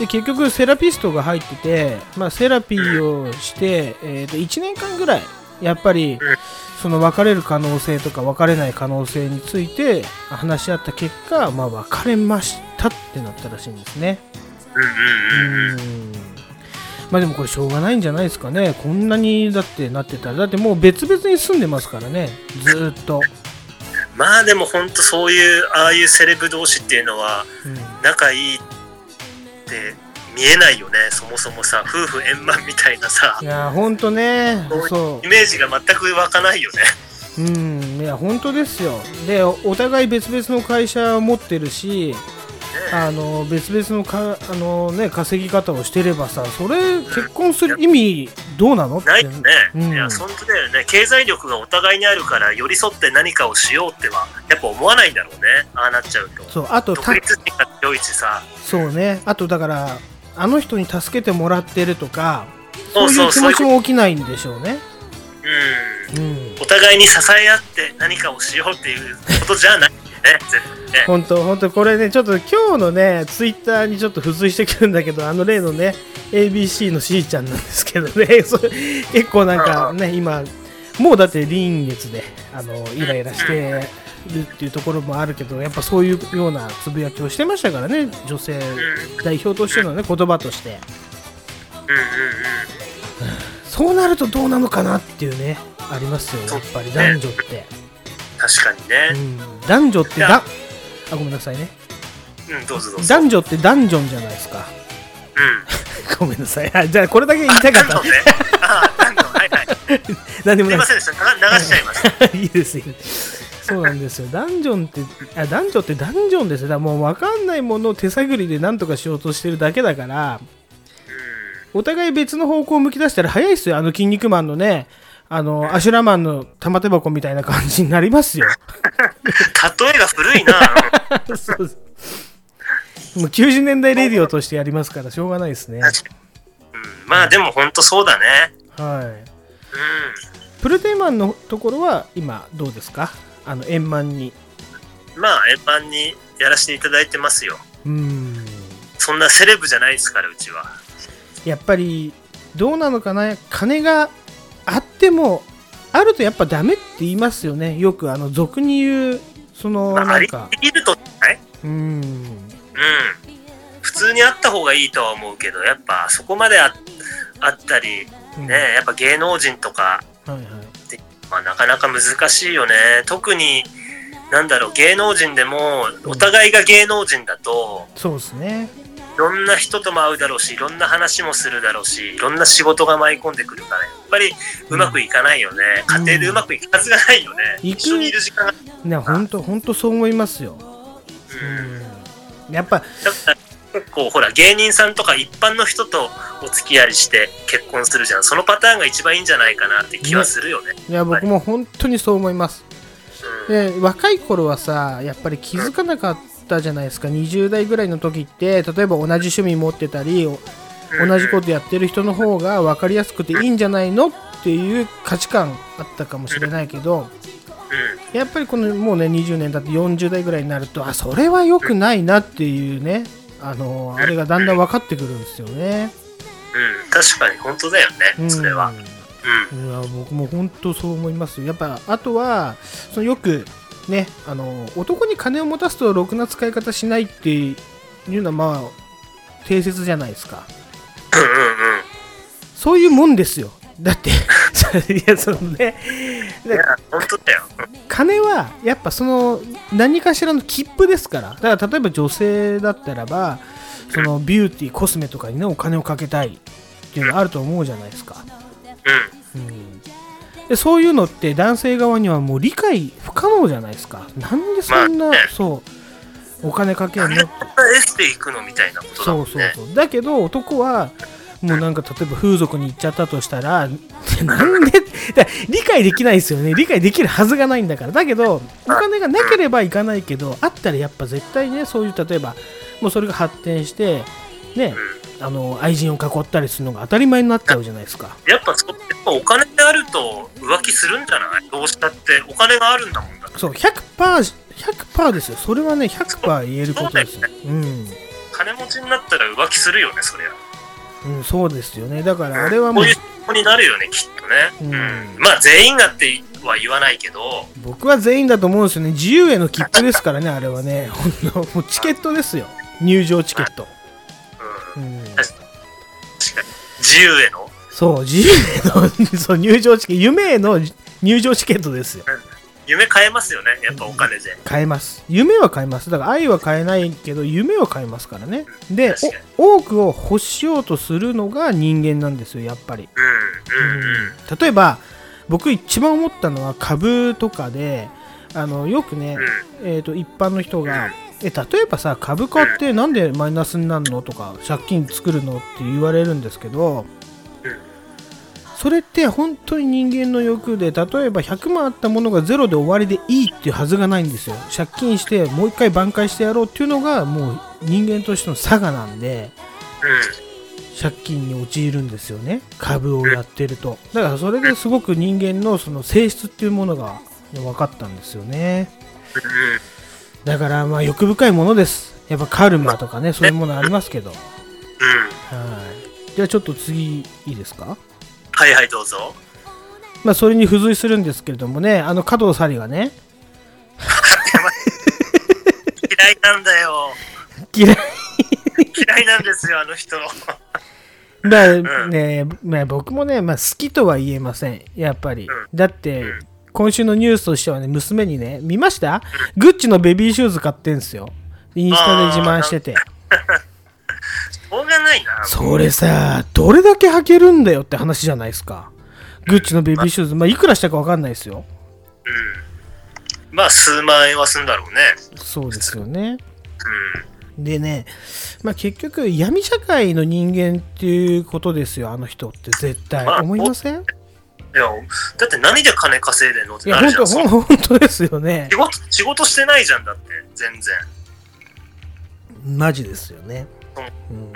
ううん。ん。で、結局、セラピストが入ってて、まあ、セラピーをして、えー、と1年間ぐらい、やっぱり、その別れる可能性とか別れない可能性について話し合った結果、まあ、別れましたってなったらしいんですね。うん。うん。うんまあでもこれしょうがないんじゃないですかね。こんなにだってなってたら。だってもう別々に住んでますからね。ずーっと。まあでも本当そういう、ああいうセレブ同士っていうのは、うん仲いいって見えないよね。そもそもさ、夫婦円満みたいなさい、やー、ほんとね。そイメージが全く湧かないよね。う。うん。いや、本当ですよ。で、おお互い別々の会社を持ってるし、あの別々のかあの、ね、稼ぎ方をしてればさ、それ結婚する意味どうなの？って。ないよね。うんいや、本当だよね。経済力がお互いにあるから、寄り添って何かをしようっては、やっぱ思わないんだろうね。ああなっちゃうと。そう、あと、た独立心が強いしさ。そうね。あと、だから、あの人に助けてもらってるとか、そそうういう気持ちも起きないんでしょうね。うん。うん。お互いに支え合って何かをしようっていうことじゃないね。絶対ね。本当本当これね、ちょっと今日のね、ツイッターにちょっと付随してくるんだけど、あの例のね、ABC の C ちゃんなんですけどね、それ結構なんかね、今、もうだって臨月で、あの、イライラしてるっていうところもあるけど、やっぱそういうようなつぶやきをしてましたからね、女性代表としてのね、言葉として。そうなるとどうなのかなっていうね、ありますよ、やっぱり男女って。確かにね。うん、男女ってだ、あ、ごめんなさいね。うん、どうぞどうぞ。男女ってダンジョンじゃないですか。うん。ごめんなさい。あじゃあ、これだけ言いたかった。あね。ああ、なんだはいはい。何でもないですいませんでした。な流しちゃいました。す。いいです、いいです。そうなんですよ。ダンジョンって、あ男女ってダンジョンですよ。もう分かんないものを手探りで何とかしようとしてるだけだから、お互い別の方向を向き出したら早いっすよ。あの、筋肉マンのね、あの、アシュラマンの玉手箱みたいな感じになりますよ。例えが古いな。そうですもう90年代レディオとしてやりますから、しょうがないですね。うん、まあでも本当そうだね。はい。うん。プルテイマンのところは今どうですか？あの円満にまあ円満にやらせていただいてますよ。うーんそんなセレブじゃないですから、うちは。やっぱりどうなのかな？金があってもあるとやっぱダメって言いますよね。よくあの俗に言うそのまあ、ありなんか。すぎるとね。うーん。うん。普通にあった方がいいとは思うけど、やっぱそこまでああったり、うん。ね、やっぱ芸能人とか、はいはい。まあ、なかなか難しいよね。特に、なんだろう、芸能人でも、お互いが芸能人だと、そうですねいろんな人とも会うだろうし、いろんな話もするだろうし、いろんな仕事が舞い込んでくるから、やっぱりうまくいかないよね。うん。家庭でうまくいくはずがないよね。行く一緒にいる時間が。ね本当本当そう思いますよ。うん。うん。やっぱ結構ほら芸人さんとか一般の人とお付き合いして結婚するじゃん。そのパターンが一番いいんじゃないかなって気はするよね。いや僕も本当にそう思います。うん。で若い頃はさやっぱり気づかなかったじゃないですか。20代ぐらいの時って例えば同じ趣味持ってたりお同じことやってる人の方が分かりやすくていいんじゃないのっていう価値観あったかもしれないけどやっぱりこのもうね20年経って40代ぐらいになるとあそれは良くないなっていうねあのあれがだんだん分かってくるんですよね。うん、うん、確かに本当だよねそれは。うん。いや僕も本当そう思いますやっぱあとはそのよくねあの男に金を持たすとろくな使い方しないっていうのはまあ定説じゃないですか。そういうもんですよ。だって いやそのねいや本当だよ。金はやっぱその何かしらの切符ですから。だから例えば女性だったらばそのビューティーコスメとかにねお金をかけたいっていうのあると思うじゃないですか、うん。うん、でそういうのって男性側にはもう理解不可能じゃないですか。なんでそんな、まあね。そうお金かけんでこんなエステ行くのみたいなことだそうそう。そう。だけど男はもうなんか例えば風俗に行っちゃったとしたら なんでだ理解できないですよね。理解できるはずがないんだから。だけどお金がなければ行かないけどあったらやっぱ絶対ねそういう例えばもうそれが発展してねあの愛人を囲ったりするのが当たり前になっちゃうじゃないですかやっぱそやっぱお金があると浮気するんじゃない？どうしたってお金があるんだもんだそう100%、100%ですよ。それはね、100%言えることですよ。うん。金持ちになったら浮気するよねそりゃうん、そうですよね。だからあれはもうこういう、子になるよねきっとね、うんまあ全員がっては言わないけど僕は全員だと思うんですよね。自由への切符ですからね、あれはね。ほんのもうチケットですよ。入場チケット。うんうん、確かに。自由への。そう、自由への そう入場チケット、夢への入場チケットですよ。夢変えますよね。やっぱお金で。買えます。夢は買えます。だから愛は買えないけど、夢は買えますからね。で確かに、お多くを欲しようとするのが人間なんですよ、やっぱり。うんうんうん。例えば僕一番思ったのは株とかであのよくね、えー、と一般の人がえ例えばさ株価ってなんでマイナスになるのとか借金作るのって言われるんですけどそれって本当に人間の欲で例えば100万あったものがゼロで終わりでいいっていうはずがないんですよ。借金してもう一回挽回してやろうっていうのがもう人間としての差がなんで借金に陥るんですよね。株をやってると。だからそれですごく人間のその性質っていうものが分かったんですよね。だからまあ欲深いものです。やっぱカルマとかね そういうものありますけど。はい。うんじゃあちょっと次いいですか？はいはいどうぞ。まあそれに付随するんですけれどもねあの加藤紗里がね。嫌いなんだよ。嫌い。嫌いなんですよあの人。だんね、まあ、僕もね、まあ、好きとは言えません。やっぱり、ん。だって、うん今週のニュースとしてはね娘にね見ました？グッチのベビーシューズ買ってんすよ。インスタで自慢してて。しょうがないな。それさどれだけ履けるんだよって話じゃないですか。グッチのベビーシューズ。まあいくらしたか分かんないですよ。うん。まあ数万円はすんだろうね。そうですよね。うん。でね、まあ、結局闇社会の人間っていうことですよあの人って。絶対。まあ思いません？いやだって何で金稼いでんのっていやなるじゃん。そう本当ですよね。仕事仕事してないじゃんだって全然。マジですよね、うん。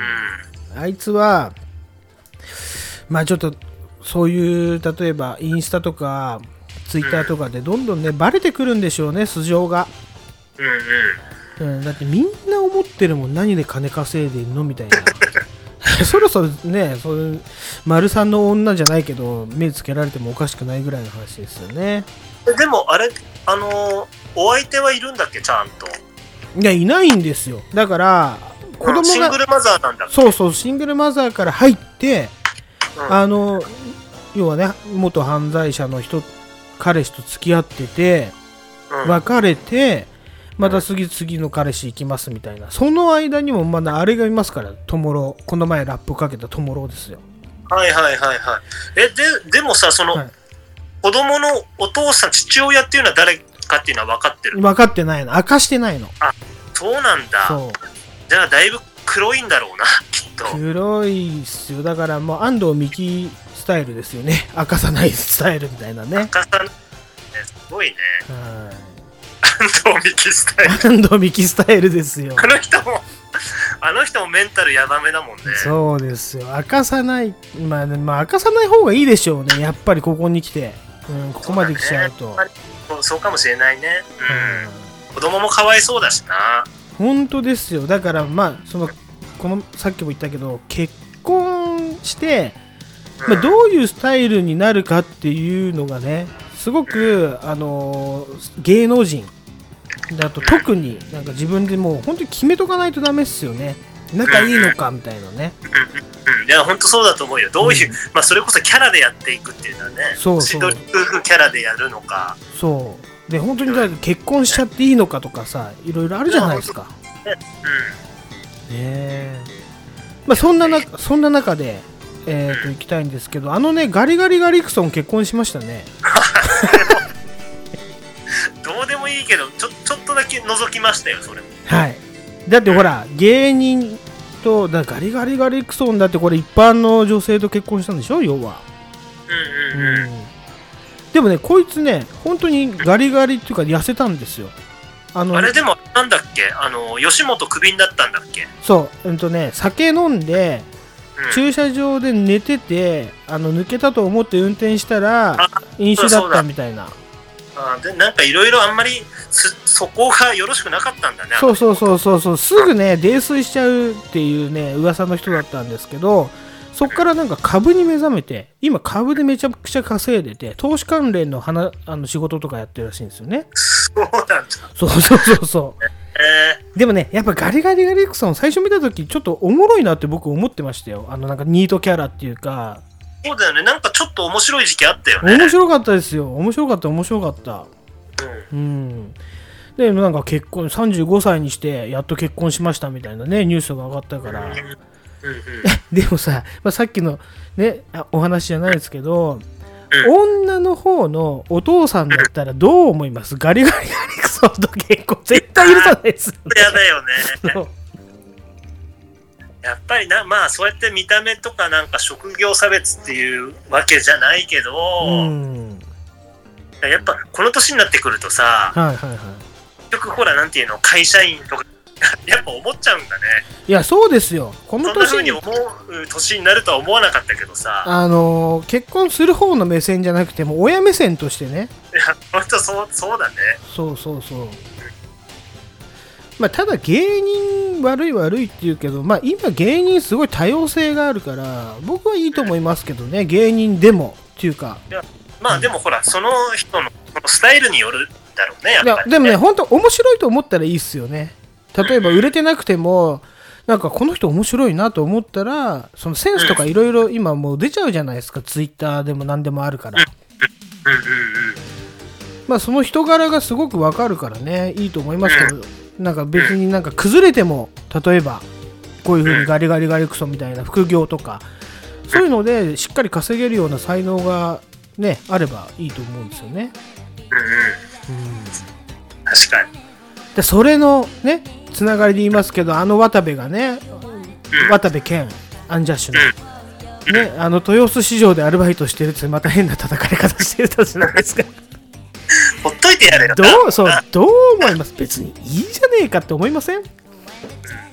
うん。あいつはまあちょっとそういう例えばインスタとかツイッターとかでどんどんねバレてくるんでしょうね素性が、うんうん。うん、だってみんな思ってるもん何で金稼いでんのみたいな そろそろねそういう丸さんの女じゃないけど目つけられてもおかしくないぐらいの話ですよね。えでもあれあのーお相手はいるんだっけ？ちゃんと。いやいないんですよ。だから子供がシングルマザーなんだそうそうシングルマザーから入ってうん。あの要はね元犯罪者の人彼氏と付き合っててうん。別れてまた次々の彼氏行きますみたいな。その間にもまだあれがいますからトモロこの前ラップかけたトモロですよ。はいはいはいはい。えででもさその、はい。子供のお父さん父親っていうのは誰かっていうのは分かってる分かってないの。明かしてないの。そうなんだ。そう。じゃあだいぶ黒いんだろうな きっと。黒いっすよ。だからもう安藤美希スタイルですよね。明かさないスタイルみたいなね。赤さんねすごいね。はい安藤美希スタイル安藤美希スタイルですよあの人もあの人もメンタルやばめだもんね。そうですよ。明かさないまあ、まあ、明かさない方がいいでしょうね。やっぱりここに来て、うん、ここまで来ちゃうと。そうそうかもしれないね。うん。子供もかわいそうだしな。本当ですよ。だからまあそのこのさっきも言ったけど結婚して、まあ、どういうスタイルになるかっていうのがねすごくあのー芸能人だと特になんか自分でもう本当に決めとかないとダメっすよね。仲いいのかみたいなね。うんいや本当そうだと思うよ。どういう、まあそれこそキャラでやっていくっていうのはねそうそう。キャラでやるのか。そう。で本当にだ結婚しちゃっていいのかとかさいろいろあるじゃないですか。うんえ。まあそんななそんな中でえー、と行きたいんですけどあのねガリガリガリクソン結婚しましたね ちょっとだけ覗きましたよそれ。もはい。だってほら芸人とだガリガリガリクソンだってこれ一般の女性と結婚したんでしょ？要は。うんうんうん。でもねこいつね本当にガリガリっていうか痩せたんですよ。あのあれでもなんだっけ？あの吉本クビになったんだっけ、そう。うんとね酒飲んでうん、駐車場で寝ててあの抜けたと思って運転したらあ飲酒だったみたいなあでなんかいろいろあんまりすそこがよろしくなかったんだね。そうそうそうそうそう。すぐね泥酔しちゃうっていうね噂の人だったんですけどそっからなんか株に目覚めて今株でめちゃくちゃ稼いでて投資関連の花あの仕事とかやってるらしいんですよね。そうなんだ。そうそうそうそう。えでもねやっぱガリガリガリクソン最初見た時ちょっとおもろいなって僕思ってましたよ。あのなんかニートキャラっていうかー、そうだよね。なんかちょっと面白い時期あったよね。面白かったですよ。面白かった面白かった。うん。うん。でなんか結婚35歳にしてやっと結婚しましたみたいなねニュースが上がったから。うん。うん でもさ、まあ、さっきのねあお話じゃないですけど、うん。女の方のお父さんだったらどう思います？ガリガリガリクソンと結婚絶対許さないですよ やだよねやっぱりなまあそうやって見た目とかなんか職業差別っていうわけじゃないけど、うん。やっぱこの年になってくるとさはいはいはい。結局ほらなんていうの会社員とか やっぱ思っちゃうんだね。いやそうですよ。このそんな風年にに思う年になるとは思わなかったけどさ。あのー結婚する方の目線じゃなくても親目線としてね。いや本当そうそうだね。そうそうそうまあただ芸人悪い悪いって言うけどまあ今芸人すごい多様性があるから僕はいいと思いますけどね芸人でもっていうか。まあでもほらその人のこのスタイルによるだろうねやっいやぱり、でもね本当面白いと思ったらいいっすよね。例えば売れてなくてもなんかこの人面白いなと思ったらそのセンスとかいろいろ今もう出ちゃうじゃないですか。ツイッターでも何でもあるから。うん。うん。うん。まあその人柄がすごくわかるからね。いいと思いますけどなんか別になんか崩れても例えばこういう風にガリガリガリクソみたいな副業とかそういうのでしっかり稼げるような才能がねあればいいと思うんですよね。うん確かに。でそれのねつながりで言いますけどあの渡部がねうん。渡部健アンジャッシュの、ね、あの豊洲市場でアルバイトしてるってまた変な叩かれ方してたじゃないですかほっといてやれよどうそうどう思います？別にいいじゃねえかって思いません？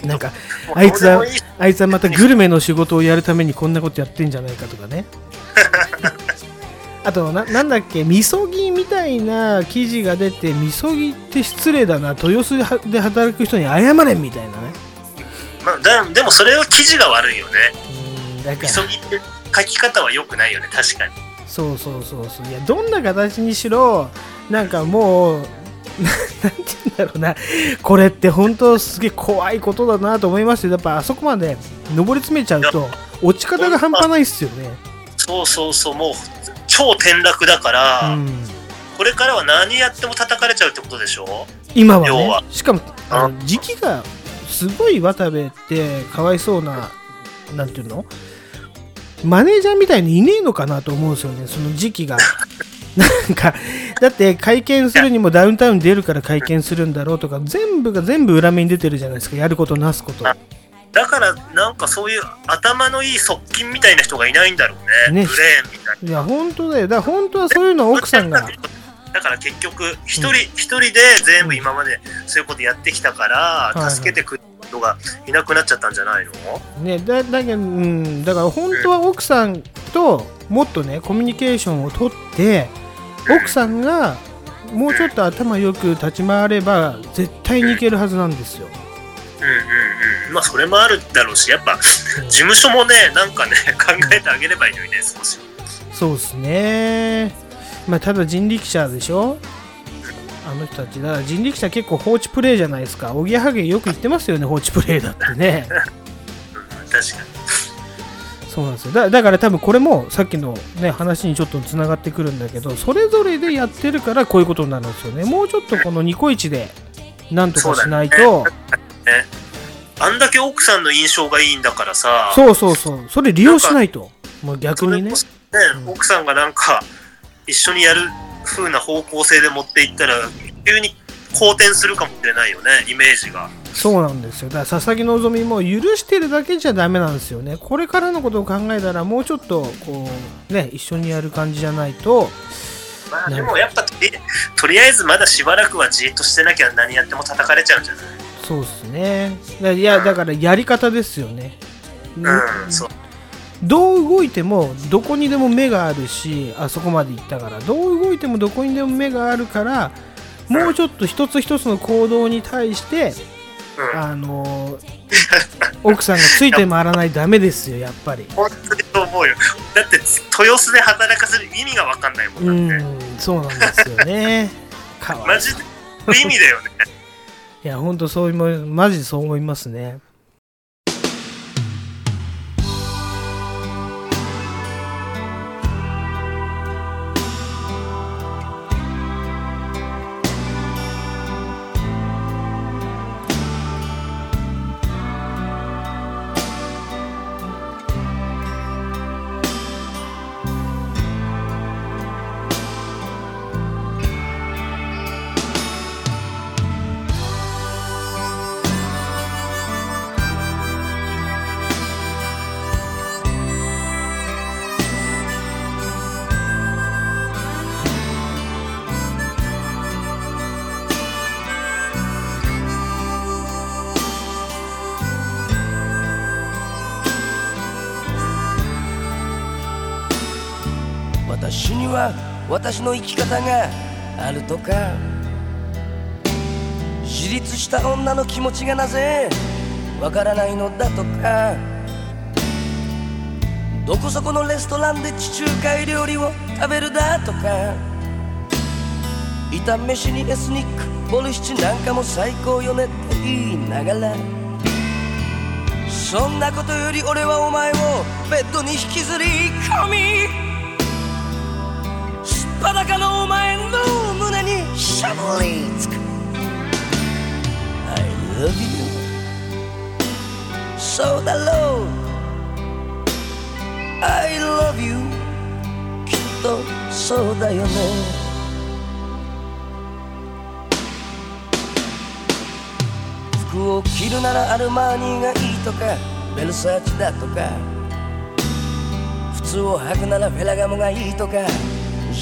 なんかあいつはあいつはまたグルメの仕事をやるためにこんなことやってんじゃないかとかね。あとななんだっけ？みそぎみたいな記事が出てみそぎって失礼だな豊洲で働く人に謝れみたいなね。まあ、だでもそれは記事が悪いよね。うんだから。急ぎって書き方は良くないよね確かにそうそうそうそう。いやどんな形にしろなんかもうな なんて言うんだろうな。これって本当すげえ怖いことだなと思いますよ。やっぱあそこまで上り詰めちゃうと落ち方が半端ないっすよね。そうそうそう。もう超転落だから、うん。これからは何やっても叩かれちゃうってことでしょ？今はね。要は。しかもあの時期がすごい渡部ってかわいそうななんていうの？マネージャーみたいにいねえのかなと思うんですよね。その時期が。なんかだって会見するにもダウンタウン出るから会見するんだろうとか全部が全部裏目に出てるじゃないですか。やることなすこと。だからなんかそういう頭のいい側近みたいな人がいないんだろうね。ね。ブレーンみたいな。いや本当だよ。だから本当はそういうの奥さんが。だから結局一人一人で全部今までそういうことやってきたから助けてくれる人がいなくなっちゃったんじゃないの？ねだだけど、うん、だから本当は奥さんともっとねコミュニケーションをとって奥さんがもうちょっと頭よく立ち回れば絶対にいけるはずなんですよ。うんうんうん。まあそれもあるだろうしやっぱ事務所もねなんかね考えてあげればいいのにね少し。そうですね。まあただ人力車でしょ？あの人たちだから人力車結構放置プレイじゃないですか。おぎやはぎよく言ってますよね放置プレイだってね。うん確かにそうなんですよだだから多分これもさっきの、ね、話にちょっとつながってくるんだけどそれぞれでやってるからこういうことになるんですよねもうちょっとこのニコイチでなんとかしないと、ねあんだけ奥さんの印象がいいんだからさ、そうそうそう。それ利用しないと。もう逆にねそれこ。そね、奥さんがなんか一緒にやる風な方向性で持っていったら、急に好転するかもしれないよね、イメージが。そうなんですよ。だから佐々木希も許してるだけじゃダメなんですよね。これからのことを考えたら、もうちょっと、こう、ね、一緒にやる感じじゃないと、まあでもやっぱとりとりあえずまだしばらくはじっとしてなきゃ何やっても叩かれちゃうんじゃない？そうですね。だいや、だからやり方ですよね。うん、そう。どう動いてもどこにでも目があるしあそこまで行ったからどう動いてもどこにでも目があるからもうちょっと一つ一つの行動に対してうん、あの奥さんがついて回らないとダメですよやっぱり本当にそう思うよ。だって豊洲で働かせる意味が分かんないもうんだって。んそうなんですよね かわいいマジで無意味だよね。いや本当そう思いマジでそう思いますね私の生き方があるとか自立した女の気持ちがなぜわからないのだとかどこそこのレストランで地中海料理を食べるだとか炒め飯にエスニックボルシチなんかも最高よねって言いながらそんなことより俺はお前をベッドに引きずり込みすっぱだかのお前の胸にしゃぶりつく。I love you そうだろう I love you きっとそうだよね。服を着るならアルマーニがいいとかベルサーチだとか靴を履くならフェラガモがいいとか。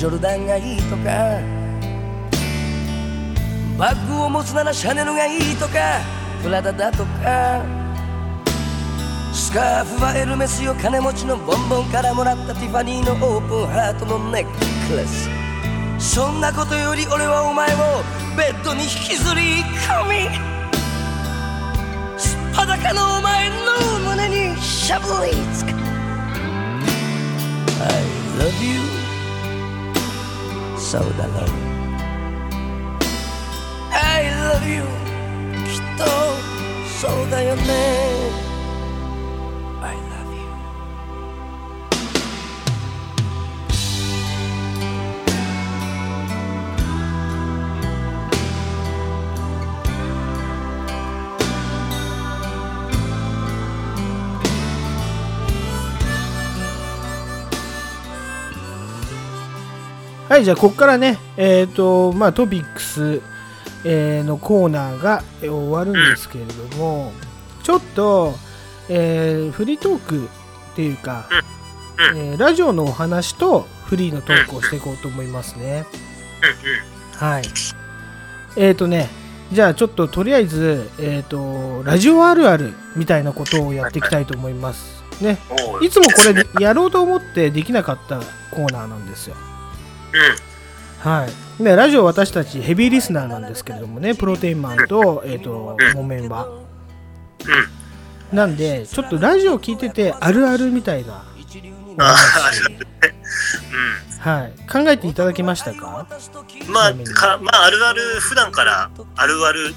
ジョルダンがいいとか。バッグを持つならシャネルがいいとか。プラダだとか。スカーフはエルメスよ金持ちのボンボンからもらったティファニーのオープンハートのネックレス。そんなことより俺はお前をベッドに引きずり込み。すっぱだかのお前の胸にしゃぶりつく I love you. そうだろう I love you きっとそうだよね。はいじゃあここからねえっ、とまあトピックス、えーのコーナーがえー終わるんですけれども、ちょっと、えーフリートークっていうか、うんえーラジオのお話とフリーのトークをしていこうと思いますね。うんはい。えっ、とね、じゃあちょっととりあえず、えっ、と、ラジオあるあるみたいなことをやっていきたいと思います。ね。いつもこれやろうと思ってできなかったコーナーなんですよ。うん。はい。ね、ラジオ私たちヘビーリスナーなんですけれどもね、プロテインマンと、えっ、と、モメンは。うん。なんで、ちょっとラジオ聞いててあるあるみたいなおあ話、うはい。考えていただけましたか？ん。まあ、かまあ、あるある、普段からあるある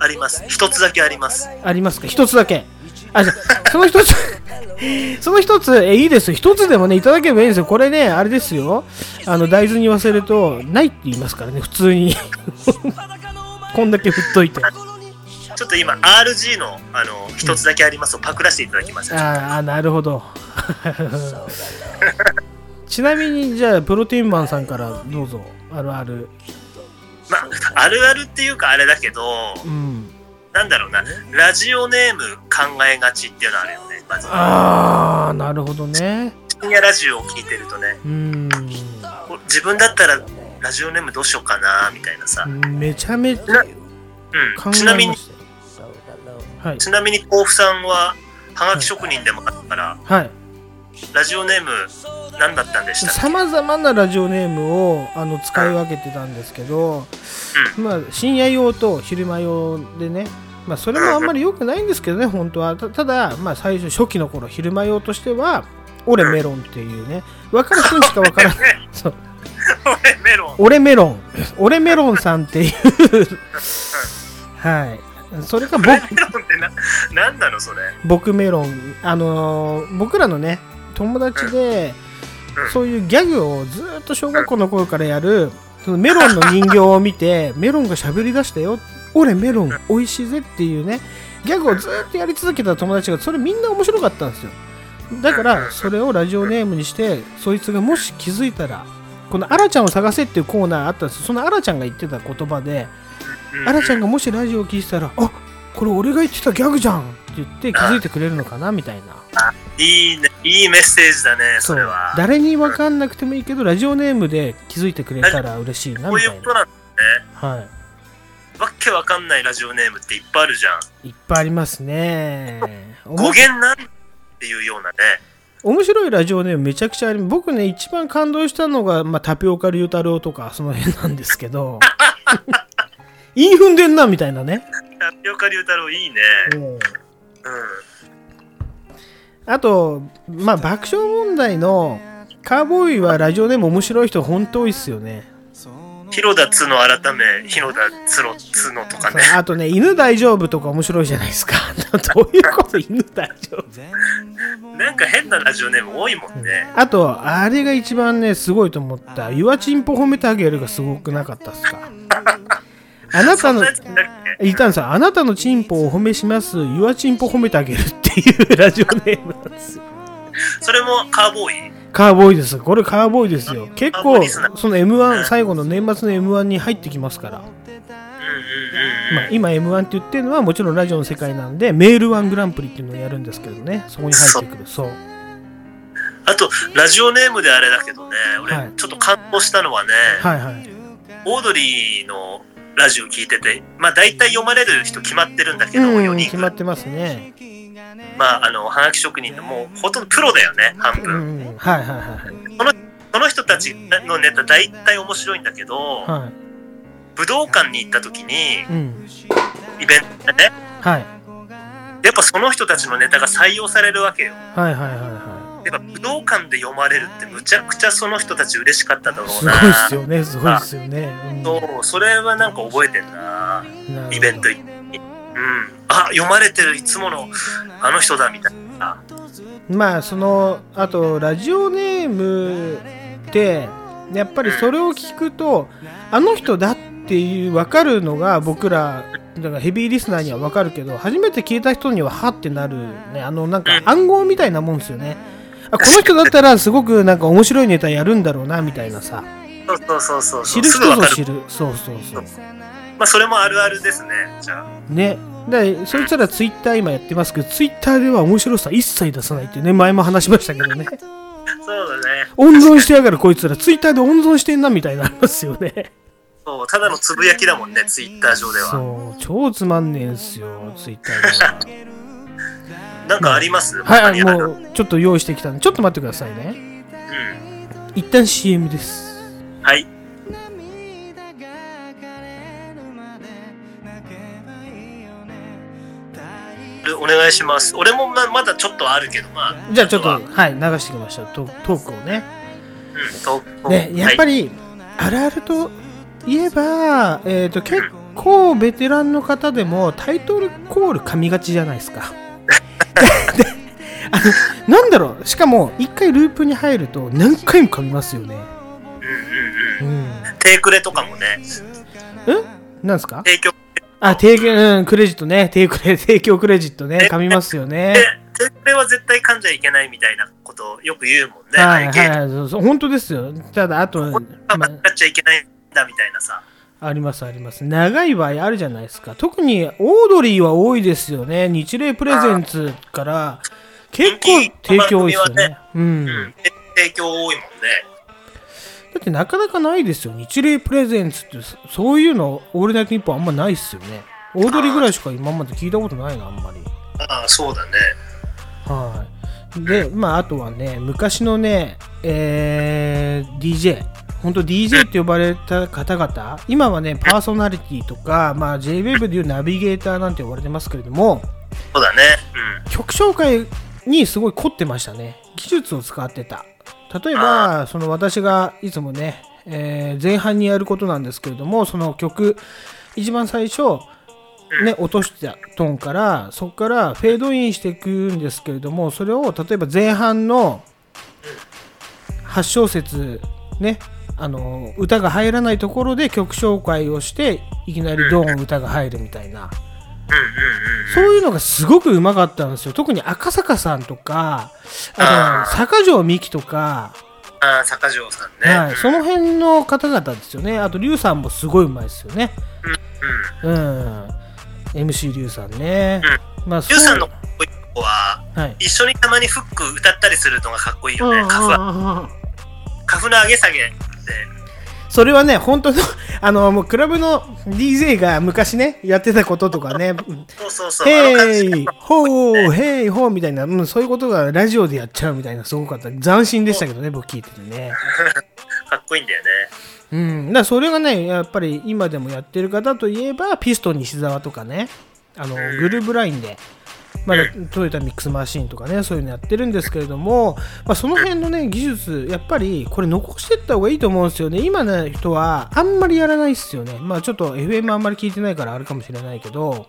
あります。一つだけあります。ありますか？一つだけ。あ、じゃあその一つ、その一つ、え、いいですよ。一つでもね、いただければいいんですよ。これね、あれですよ。あの、大豆に言わせると、ないって言いますからね、普通に。こんだけ振っといて。ちょっと今 RG のあの一つだけありますをパクらせていただきます、ああなるほどちなみにじゃあプロテインマンさんからどうぞあるあるまああるあるっていうかあれだけどうんなんだろうな。ラジオネーム考えがちっていうのあるよねまず。ああなるほどね。深夜ラジオを聞いてるとね。うん。自分だったらラジオネームどうしようかなみたいなさ、めちゃめちゃうん、ちなみにはい。ちなみに甲府さんははがき職人でもあったから、はい。ラジオネーム何だったんでしたっさまざまなラジオネームをあの使い分けてたんですけど、まあ、深夜用と昼間用でね、まあ、それもあんまり良くないんですけどね、本当は。たただ、まあ、最初、初期の頃、昼間用としては、俺メロンっていうね、分かる人にしか分からない。そう俺メロン俺メロン。俺メロンさんっていう。はい。それか僕、メロンってな何なのそれ？僕メロン。あのー僕らのね、友達でうん、そういうギャグをずっと小学校の頃からやる、そのメロンの人形を見て、メロンが喋り出したよ。俺メロン美味しいぜっていうね、ギャグをずっとやり続けた友達が、それみんな面白かったんですよ。だから、それをラジオネームにして、そいつがもし気づいたら、このアラちゃんを探せっていうコーナーあったんですよ。そのアラちゃんが言ってた言葉で、アラちゃんがもしラジオを聞いてたら、あこれ俺が言ってたギャグじゃんって言って気づいてくれるのかなみたいな。いいねいいメッセージだねそそうれは誰に分かんなくてもいいけど、ラジオネームで気づいてくれたら嬉しいなみたいな。いうことなんだねはわっけわかんないラジオネームっていっぱいあるじゃんい。いっぱいありますね。お 語も源なんっていうようなね面白いラジオネームめちゃくちゃあり僕ね、一番感動したのが、まあ、タピオカ龍太郎とかその辺なんですけど、インフンでんなみたいなね。タピオカ龍太郎いいねうんうんあと、まあ、爆笑問題のカーボーイはラジオネーム面白い人本当多いっすよね。広田つの改め広田つろつのとかねあとね、犬大丈夫とか面白いじゃないですか。どういうこと犬大丈夫なんか変なラジオネーム多いもんねあと、あれが一番ね、すごいと思った。ユアチンポ褒めてあげるがすごくなかったっすか。あなたのいたんですよ。あなたのチンポをお褒めします。ユアチンポ褒めてあげるっていうラジオネームなんですよ。それもカーボーイ？カーボーイです。これカーボーイですよ。結構その M1、最後の年末の M1 に入ってきますから。まあ、今 M1 って言ってるのはもちろんラジオの世界なんで、メールワングランプリっていうのをやるんですけどね。そこに入ってくる。そう。あとラジオネームであれだけどね俺はいちょっと感動したのはね、はいはい。オードリーのラジオ聞いててまあ大体読まれる人決まってるんだけど、うん、4人決まってますね。まああのはがき職人でもうほとんどプロだよね半う分、ん、はいはいはいその人たちのネタ大体面白いんだけど、はい。はい。武道館に行った時にうん。イベントでねはい。やっぱその人たちのネタが採用されるわけよはいはいはいはやっぱ武道館で読まれるってむちゃくちゃその人たち嬉しかっただろい。うなすごいっすよね、すごいっすよね。うんそうそれはなんか覚えてんなイベント行ってうんあ読まれてるいつものあの人だみたいな。まあそのあとラジオネームってやっぱりそれを聞くとあの人だっていう分かるのが僕らだからヘビーリスナーには分かるけど初めて聞いた人にははってなるね。あのなんか暗号みたいなもんですよね。あこの人だったらすごくなんか面白いネタやるんだろうなみたいなさ。そうそうそうそう知る人ぞ知る。そうそう。そうまあそれもあるあるですね。じゃあ。ね。でそいつらツイッター今やってますけどツイッターでは面白さ一切出さないってね前も話しましたけどね。そうだね。温存してやがるこいつら。ツイッターで温存してんなみたいになりますよね。そうただのつぶやきだもんねツイッター上では。そう超つまんねえんすよツイッターでは。なんかあります？はいもうちょっと用意してきたんでちょっと待ってくださいね。うん。一旦 CM です。はいお願いします。俺もままだちょっとあるけどまあじゃあちょっとは。はい流してきました。トトークをね。うんとねやっぱり、りあるあるといえばえっ、と結構ベテランの方でもタイトルコール噛みがちじゃないですか。であのなんだろう。しかも一回ループに入ると何回も噛みますよね。うんうんうん。うん。テイクレとかもね。え？なんですか？提供あ、提供、うん、クレジットね。提供提供クレジットね。噛みますよね。で、でこれは絶対噛んじゃいけないみたいなことをよく言うもんね。はいはい、そうそう本当ですよ。ただ、あと、間違っちゃいけないんだみたいなさ。ありますあります。長い場合あるじゃないですか。特にオードリーは多いですよね。日霊プレゼンツから結構提供多いですよね。うん。うん。で提供多いもんね。だってなかなかないですよ。日霊プレゼンツってそそういうの、オールナイトニッポンあんまないっすよね。オードリーぐらいしか今まで聞いたことないな、あんまり。ああ、そうだね。はい。で、まあ、あとはね、昔のね、えー、DJ、本当 DJ って呼ばれた方々、今はね、パーソナリティとか、まあ、JWEB でいうナビゲーターなんて呼ばれてますけれども、そうだね。曲紹介にすごい凝ってましたね。技術を使ってた。例えば、その私がいつもね、えー前半にやることなんですけれども、その曲、一番最初、ね、落としたトーンから、そこからフェードインしていくんですけれども、それを例えば前半の8小節、ね、あの歌が入らないところで曲紹介をして、いきなりドーン歌が入るみたいな。うん。うんうんうん。そういうのがすごくうまかったんですよ。特に赤坂さんとか、あと、坂上美紀とか、ああ、坂上さんね。はい、その辺の方々ですよね。あと、リュウさんもすごいうまいですよね。うん。MC リュウさんね。まあ、そうリュウさんのかっこいいとこは、はい。一緒にたまにフック歌ったりするのがかっこいいよね。うんうんカフカフの上げ下げで。それはね、本当の、あの、もう、クラブの DJ が昔ね、やってたこととかね、そうそうそう。 Hey, ho, hey, ho みたいな、うん、そういうことがラジオでやっちゃうみたいな、すごかった。斬新でしたけどね、僕聞いててね。かっこいいんだよね。うん、だそれがね、やっぱり今でもやってる方といえば、ピストン西澤とかね、あのグルーブラインで、まだトヨタミックスマシーンとかね、そういうのやってるんですけれども、まあ、その辺のね、技術、やっぱりこれ残していった方がいいと思うんですよね。今の人はあんまりやらないっすよね。まあちょっと FM あんまり聞いてないからあるかもしれないけど、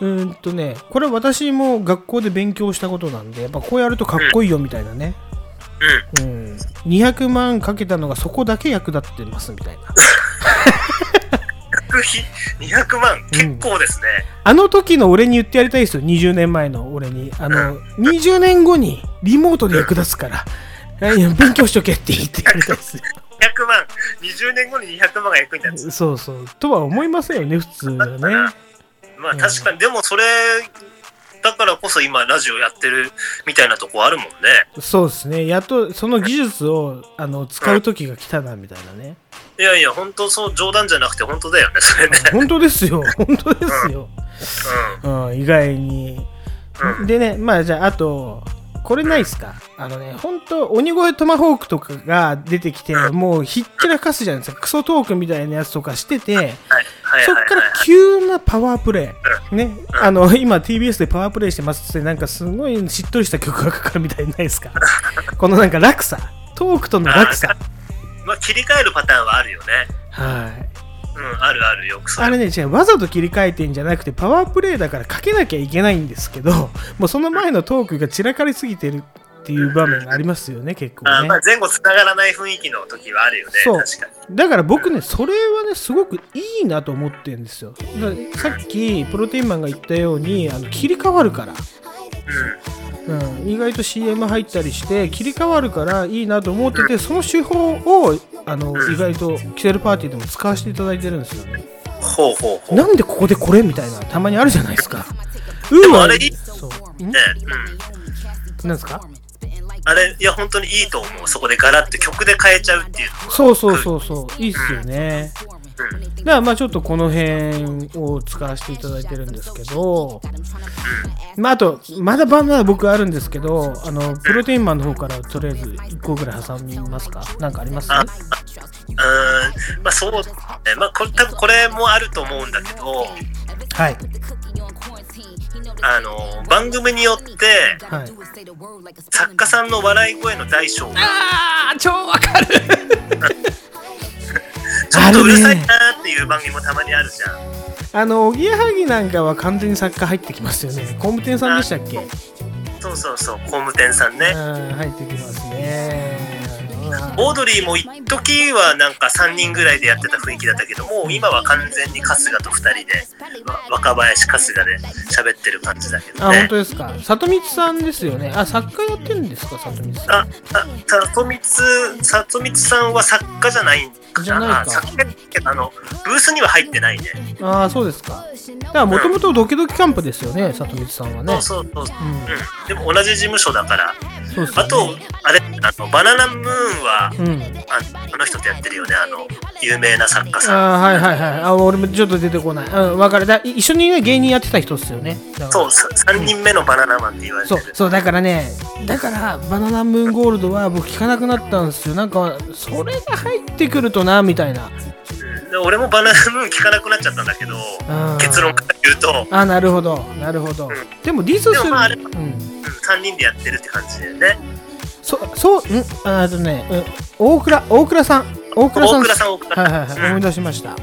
うーんとね、これは私も学校で勉強したことなんで、やっぱこうやるとかっこいいよみたいなね。うん。うん、200万かけたのがそこだけ役立ってますみたいな。学費200万、結構ですね。あの時の俺に言ってやりたいですよ、20年前の俺に。あの、20年後にリモートで役立つから、いや勉強しとけって言ってやりたいですよ。200万、20年後に200万が役に立つ。そうそう。とは思いませんよね、普通はね。まあ確かに、でもそれ、だからこそ今ラジオやってるみたいなとこあるもんね。そうですね。やっとその技術をあの使う時が来たな、みたいなね。いやいや、本当そう、冗談じゃなくて本当だよね、それね。本当ですよ。本当ですよ。うん、意外に。うんでね、まあじゃあ、あと、これないっすか？あのね、本当鬼越トマホークとかが出てきて、もうひっちらかすじゃないですか。クソトークみたいなやつとかしてて、はい、はい、はい。そっから急なパワープレイ。ね。あの、今 TBS でパワープレイしてますって、なんかすごいしっとりした曲がかかるみたいにないですか？このなんか落差。トークとの落差。まあ切り替えるパターンはあるよね。はい。うん、あるある、よく。あれね、違う、わざと切り替えてんじゃなくて、パワープレイだからかけなきゃいけないんですけど、もうその前のトークが散らかりすぎてるっていう場面がありますよね、結構ねあまあ。前後つながらない雰囲気の時はあるよね。そう。だから僕ね、それはね、すごくいいなと思ってるんですよ。さっき、プロテインマンが言ったように、あの切り替わるから。うん、意外と CM 入ったりして切り替わるからいいなと思っててその手法をあの意外とキセルパーティーでも使わせていただいてるんですよねほうほうほう。なんでここでこれみたいなたまにあるじゃないですかうーわもあれいいそうね、うん。なんですか？あれ、いや、本当にいいと思う。そこでガラッて曲で変えちゃうっていう。そうそうそうそういいっすよねうん。だからまあちょっとこの辺を使わせていただいてるんですけどまああとまだまだ僕あるんですけどあのプロテインマンの方からとりあえず1個ぐらい挟みますか？なんかあります？あうーん、まあそうね。まあこれ、多分これもあると思うんだけど、はい。あの、番組によって、はい。作家さんの笑い声の大小が、あー超わかる ちょっとうるさいなーっていう番組もたまにあるじゃん。あのおぎやはぎなんかは完全に作家入ってきますよね工務店さんでしたっけ？そうそうそう、工務店さんね。うん入ってきますねオードリーも一時はなんか3人ぐらいでやってた雰囲気だったけどもう今は完全に春日と2人でわ若林春日で喋ってる感じだけどあ、ね本当ですか？里光さんですよね。あ、作家やってるんですか、里光さん？あ、あ、里光、里光さんは作家じゃないんじゃないかあの、ブースには入ってないね。ああ、そうですか。だから、もともとドキドキキャンプですよね、里光さんはね。そうそうそう。うんうん。でも同じ事務所だから。そうですよね。あと、あれ、あの、バナナムーンは、うん。ああの人とやってるよね、あの、有名な作家あさん。あ、はいはいはい。あ、俺もちょっと出てこない。うん、わかる。だい一緒にね、芸人やってた人っすよね。そう、さ3人目のバナナマンって言われてる。そう、そう、だからね、だから、バナナムーンゴールドは僕聞かなくなったんですよ。なんか、それが入ってくるとな、みたいな。俺もバナナムーン聞かなくなっちゃったんだけど、結論から言うと、あ、なるほど、なるほど。んでも、ディスする。まああれうん。うん、3人でやってるって感じだよね。そ、そう、ん？ああとね、うん大倉、大倉さん。大倉さん。大倉さん大倉さんはいはいはい、うん思い出しました。うん。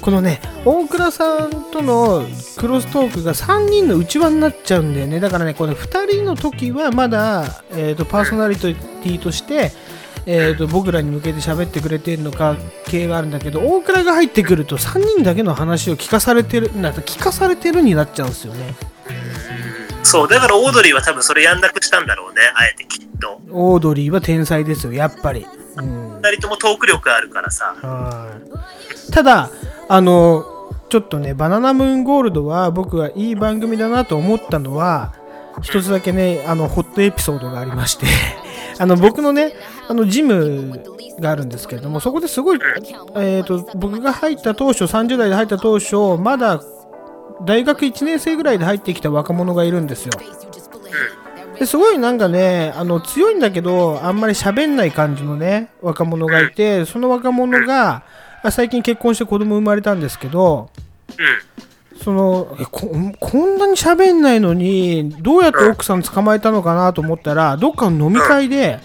このね、大倉さんとのクロストークが3人の内輪になっちゃうんだよね。だからね、この2人の時はまだ、えー、とパーソナリティとして、えー、と僕らに向けて喋ってくれてるのか系があるんだけど大倉が入ってくると3人だけの話を聞かされてるなんか聞かされてるになっちゃうんですよね。そう、だからオードリーは多分それやんなくしたんだろうね、あえてきっと。オードリーは天才ですよやっぱり、うん、2人ともトーク力あるからさ。はい。ただあのちょっとねバナナムーンゴールドは僕はいい番組だなと思ったのは一つだけねあのホットエピソードがありまして。あの僕のねあのジムがあるんですけれどもそこですごい、えー、と僕が入った当初30代で入った当初まだ大学1年生ぐらいで入ってきた若者がいるんですよですごいなんかねあの強いんだけどあんまり喋んない感じのね若者がいてその若者が最近結婚して子供生まれたんですけど。そのここんなに喋んないのにどうやって奥さん捕まえたのかなと思ったらどっかの飲み会で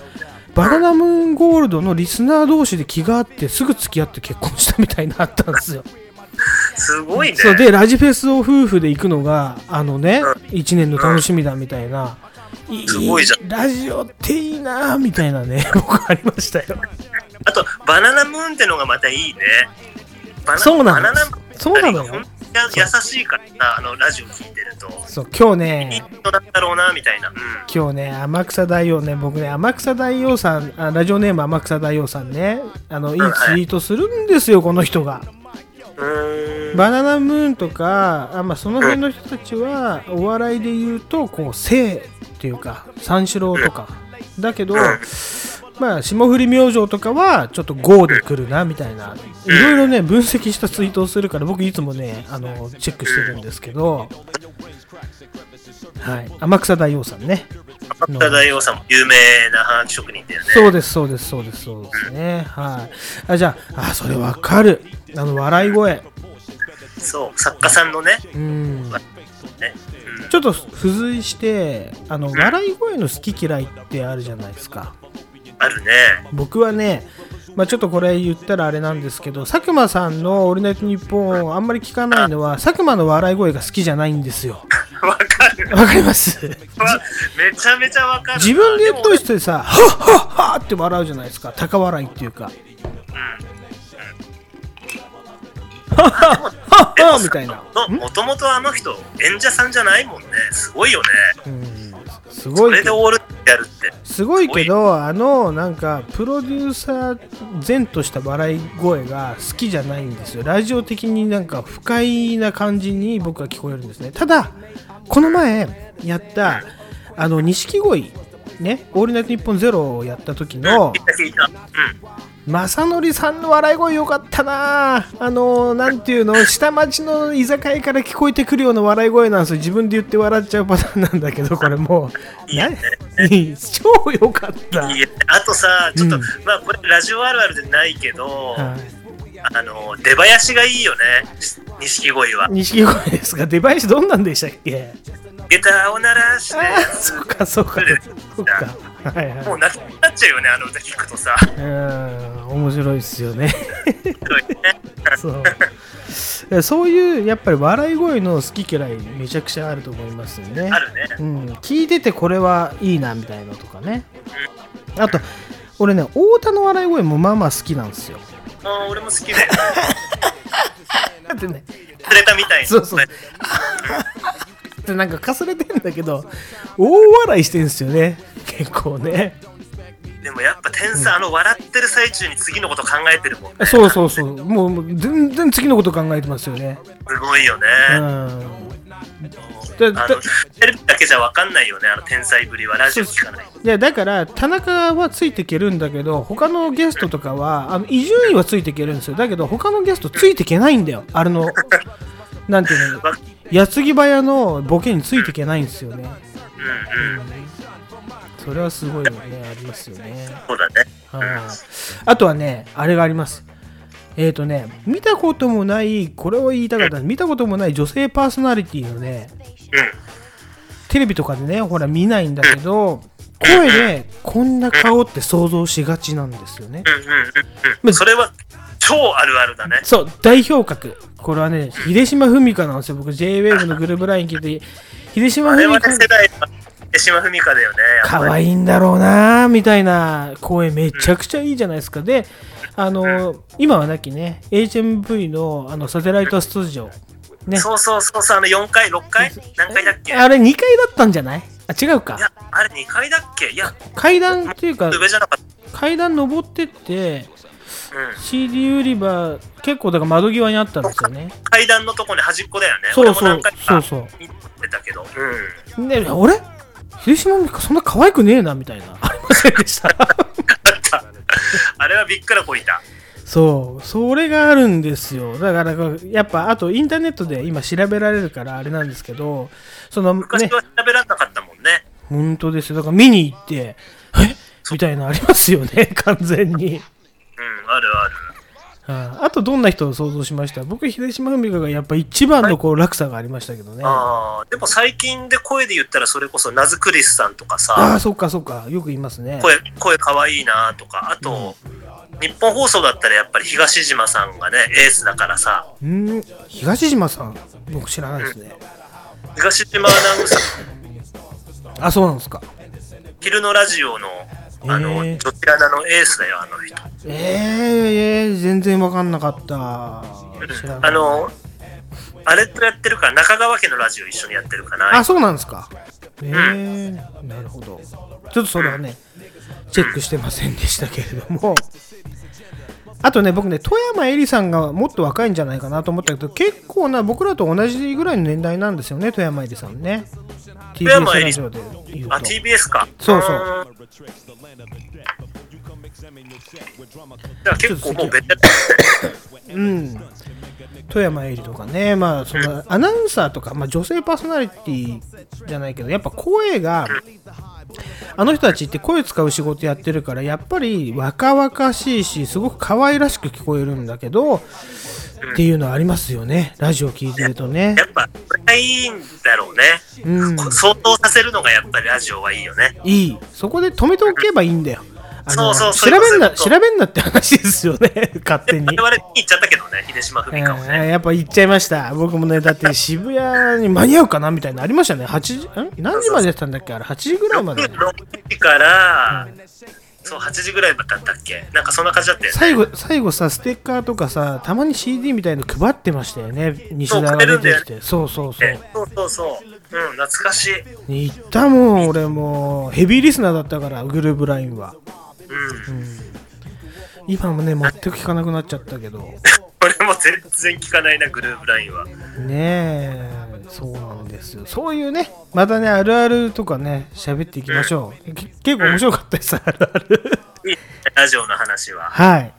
バナナムーンゴールドのリスナー同士で気があってすぐ付き合って結婚したみたいになったんですよ。すごいね。そうでラジフェスを夫婦で行くのがあのね1年の楽しみだみたいな、いすごいじゃラジオっていいなみたいなね 僕ありましたよ。あと、バナナムーンってのがまたいいね。そうなのそうなの？よ優しいからさ、あの、ラジオ聞いてると。そう今日いいね人なんだろうな、みたいな。うん。今日ね天草大王ね僕ね天草大王さんあラジオネーム天草大王さんねあのいいツイートするんですよこの人が。バナナムーンとかあ、まあ、その辺の人たちはお笑いで言うとこう性っていうか三四郎とかだけどまあ霜降り明星とかはちょっと GO で来るなみたいないろいろね分析したツイートをするから僕いつもねあのチェックしてるんですけどはい。天草大王さんね。天田大王さんも有名なハガキ職人だよね。そうですそうですそうですそうですね。はい。あじゃああそれわかる。あの笑い声。そう、作家さんのね。うん。ね。ちょっと付随してあの笑い声の好き嫌いってあるじゃないですかあるね。僕はねまあ、ちょっとこれ言ったらあれなんですけど佐久間さんの「オールナイトニッポン」あんまり聞かないのは佐久間の笑い声が好きじゃないんですよ わかる。わかります？わめちゃめちゃわかるな。自分で言っといてさ「はっはっは」って笑うじゃないですか高笑いっていうか「はっはっはっは」みたいなもともとあの人、演者さんじゃないもんね。すごいよね。うんすそごいけどれでオールやるって。すごいけどあのなんかプロデューサー前とした笑い声が好きじゃないんですよラジオ的になんか不快な感じに僕は聞こえるんですねただこの前やったあの錦鯉ね「オールナイトニッポンゼロをやった時の。正則さんの笑い声よかったな。あのなんていうの下町の居酒屋から聞こえてくるような笑い声なんですよ。自分で言って笑っちゃうパターンなんだけどこれもう。いいよね。な超よかった。いいよね。あとさ、ちょっと、うんまあこれラジオあるあるでないけど、はい。あの、出囃子がいいよね。錦鯉は。錦鯉ですか？出囃子どんなんでしたっけ？ギターを鳴らして、そうかそうか。そうかはいはい。もう泣きになっちゃうよね、あの歌聞くとさ。うん。面白いっすよね。そうそう。いうやっぱり笑い声の好き嫌いめちゃくちゃあると思いますよね。あるね。うん、聞いててこれはいいなみたいなのとかね。あと俺ね太田の笑い声もまあまあ好きなんですよ。あー俺も好きだよ。だってね。釣れたみたいに。そうそう でなんかかすれてんだけど大笑いしてんすよね。結構ね。でもやっぱ天才、あの笑ってる最中に次のこと考えてるもんね。そうそうそう。もうもう全然次のこと考えてますよね。すごいよね。うん。テレビだけじゃ分かんないよね、あの天才ぶりは。ラジオ聞かない。いやだから田中はついていけるんだけど他のゲストとかはあの伊集院はついていけるんですよ。だけど他のゲストついていけないんだよ。あれのなんていうの。わ矢継ぎ早のボケについていけないんですよねうんうん。それはすごいよねありますよねそうだね。はいあとはねあれがありますえっ、ー、とね見たこともないこれを言いたかった見たこともない女性パーソナリティのねうん。テレビとかでねほら見ないんだけど声でこんな顔って想像しがちなんですよねうんうんうんうん。それは超あるあるだね。そう、代表格。これはね、秀島文香なんですよ。僕、JWAVE のグループライン聞いて、秀島文香世、代は手島文香だよね。可愛いんだろうなみたいな声めちゃくちゃいいじゃないですか。で、あの、今はなきね、HMV のあのサテライトスタジオ。ね。そうそうそうそう、あの4回、6回何回だっけ？あれ2階だったんじゃない？あ、違うかい。や、あれ2回だっけ？いや、階段っていうか、階段登ってって。CD 売り場、結構だから窓際にあったんですよね。階段のとこに端っこだよね。そうそうそうそう見てたけど。うん。で、俺秀島美香そんな可愛くねえなみたいな。ありませんでした。あれはびっくらこいた。そう、それがあるんですよ。だから、やっぱ、あとインターネットで今調べられるからあれなんですけど、そのね、昔は調べられなかったもんね。本当ですよ。だから見に行って、え？みたいなのありますよね、完全に。うん、あるある。ああと、どんな人を想像しました？僕、秀島文香がやっぱ一番のこう落差がありましたけどね。あああ、でも最近で声で言ったらそれこそナズクリスさんとかあさ、ー、そっかそっか。よく言いますね。声、声かわいいなとか、あと、日本放送だったらやっぱり東島さんがね、エースだからさ、うん、東島さん、僕知らないですね。東島アナウンサー、あ、そうなんですか。昼のラジオの、あの、へー女子アナのエースだよ、あの人。えー、えー、全然わかんなかった。あの、あれとやってるから、中川家のラジオ一緒にやってるかな。あ、そうなんですか。えー、なるほど。ちょっとそれはね、チェックしてませんでしたけれども。あとね、僕ね、富山えりさんがもっと若いんじゃないかなと思ったけど、結構な、僕らと同じぐらいの年代なんですよね、富山えりさんね。山 TBS えりラジオで言うと。あ、TBS か。そうそうじゃあ結構もうベテランうん。富山えりとかね、まあ、そのアナウンサーとか、まあ、女性パーソナリティじゃないけど、やっぱ声が、あの人たちって声使う仕事やってるから、やっぱり若々しいし、すごく可愛らしく聞こえるんだけど、っていうのはありますよね、ラジオ聞いてるとねや。っぱ、これがいいんだろうね。うん、相当させるのがやっぱりラジオはいいよね。いい。そこで止めておけばいいんだよ。あのそうそう調べんな、調べんなって話ですよね、勝手に我。々行っちゃったけどね、秀島文香をね。えーやっぱ行っちゃいました。僕もね、だって渋谷に間に合うかなみたいなのありましたね。8時、ん？何時までやってたんだっけ？あれ、8時ぐらいまで。6時から、そう、8時ぐらいだったっけ？なんかそんな感じだったよね。最後、最後さ、ステッカーとかさ、たまに CD みたいの配ってましたよね。西田が出てきて。そうそうそう。そうそうそう。うん、懐かしい。行ったもん、俺もう。ヘビーリスナーだったから、グループラインは。うん。今もね、全く聞かなくなっちゃったけど。俺も全然聞かないな、グループラインは。ねえ、そうなんですよ。そういうね、またね、あるあるとかね、喋っていきましょう。け結構面白かったです、あるある。ラジオの話は。はい。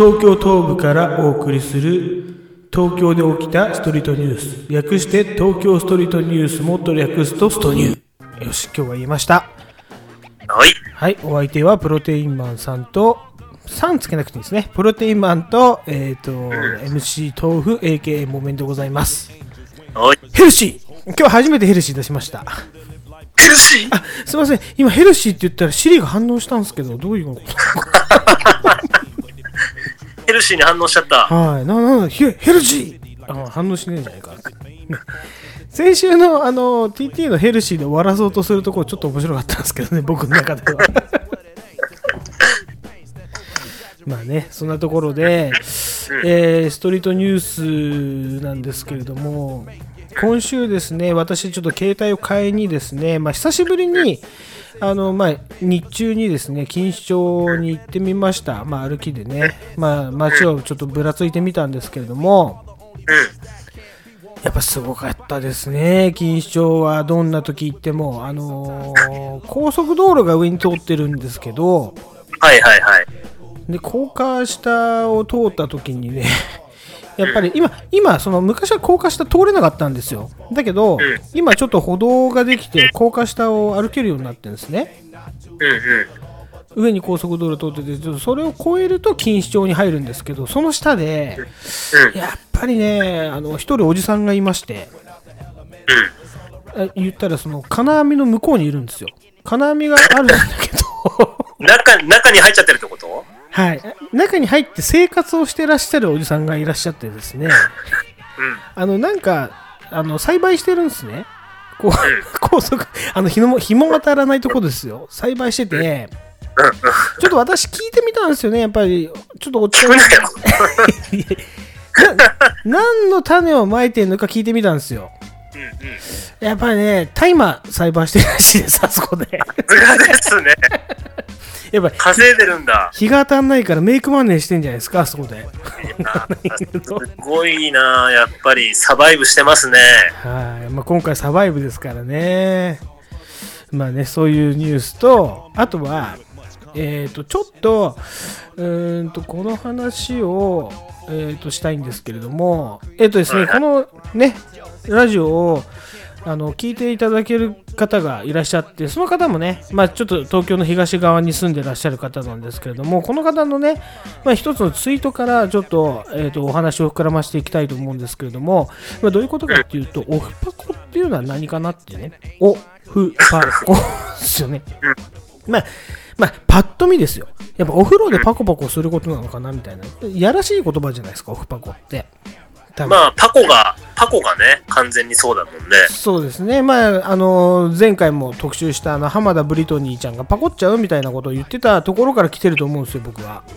東京東部からお送りする東京で起きたストリートニュース。略して東京ストリートニュースもっと略すとストニュー。よし今日は言いました。はい。はいお相手はプロテインマンさんと3つけなくていいですね。プロテインマンとえっ、と MC 豆腐 AKA モメンでございます。はい。ヘルシー。今日初めてヘルシー出しました。ヘルシー？あすいません。今ヘルシーって言ったらシリが反応したんですけどどういうこと？ヘルシーに反応しちゃった。はい、な、な、ヘヘルシーあ反応しねえんじゃないか。先週のあの TT のヘルシーで終わらそうとするところちょっと面白かったんですけどね、僕の中では。まあね、そんなところで、えーストリートニュースなんですけれども、今週ですね、私ちょっと携帯を買いにですね、まあ久しぶりに、あのまあ、日中にですね錦糸町に行ってみました、まあ、歩きでね、まあ、街をちょっとぶらついてみたんですけれども、やっぱすごかったですね、錦糸町はどんな時行っても、あのー高速道路が上に通ってるんですけど、はいはいはい。で高架下を通った時にね、やっぱり今、今その昔は高架下通れなかったんですよ。だけど、今ちょっと歩道ができて、高架下を歩けるようになってるんですね。上に高速道路通ってて、それを越えると錦糸町に入るんですけど、その下で、やっぱりね、あの一人おじさんがいまして、え言ったらその金網の向こうにいるんですよ。金網があるんだけど、中、中に入っちゃってるってこと？はい、中に入って生活をしてらっしゃるおじさんがいらっしゃってですね、あのなんかあの栽培してるんですね。こう高速あの日の日も当たらないとこですよ。栽培してて、ちょっと私聞いてみたんですよね、やっぱり。ちょっとお茶聞くなよ。な何の種をまいてるのか聞いてみたんですよ。やっぱりね、大麻栽培してるらしいです、あそこで。さすがですね。やっぱり稼いでるんだ。日が当たんないからメイクマネーしてんじゃないですか、あそこで。すごいなやっぱりサバイブしてますね。はい、まあ、今回サバイブですからね。まあね、そういうニュースと、あとは、えっ、と、ちょっと、うーんと、この話を、えー、としたいんですけれども、えっ、とですね、このね、ラジオを、あの聞いていただける方がいらっしゃって、その方もね、まあ、ちょっと東京の東側に住んでらっしゃる方なんですけれども、この方のね、まあ、一つのツイートからちょっと,、えー、とお話を膨らましていきたいと思うんですけれども、まあ、どういうことかっていうと、オフパコっていうのは何かなってね、オフパコですよね。まあ、まあ、パッと見ですよ。やっぱお風呂でパコパコすることなのかなみたいな。やらしい言葉じゃないですか、オフパコって。まあ、パコが、パコがね、完全にそうだもんね。そうですね、まあ、あの前回も特集したあの浜田ブリトニーちゃんがパコっちゃうみたいなことを言ってたところから来てると思うんですよ、僕は。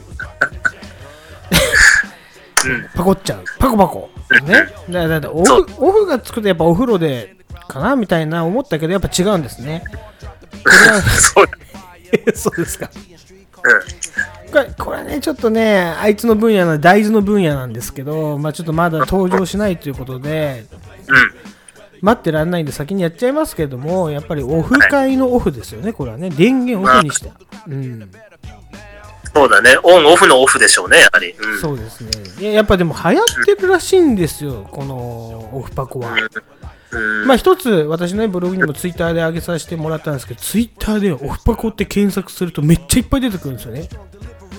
パコっちゃう、パコパコ。ね、だだだオフオフがつくとやっぱお風呂でかなみたいな思ったけど、やっぱ違うんですね。そうですか。これこれね、ちょっとね、あいつの分野の大豆の分野なんですけど、まあ、ちょっとまだ登場しないということで、待ってらんないんで先にやっちゃいますけども、やっぱりオフ会のオフですよね、これはね、電源オフにして。うん、そうだね。オンオフのオフでしょうね、やはり。うん。そうですね。いややっぱでも流行ってるらしいんですよ、このオフパコは。うんまあ一つ、私のね、ブログにもツイッターで上げさせてもらったんですけど、ツイッターでオフパコって検索するとめっちゃいっぱい出てくるんですよね。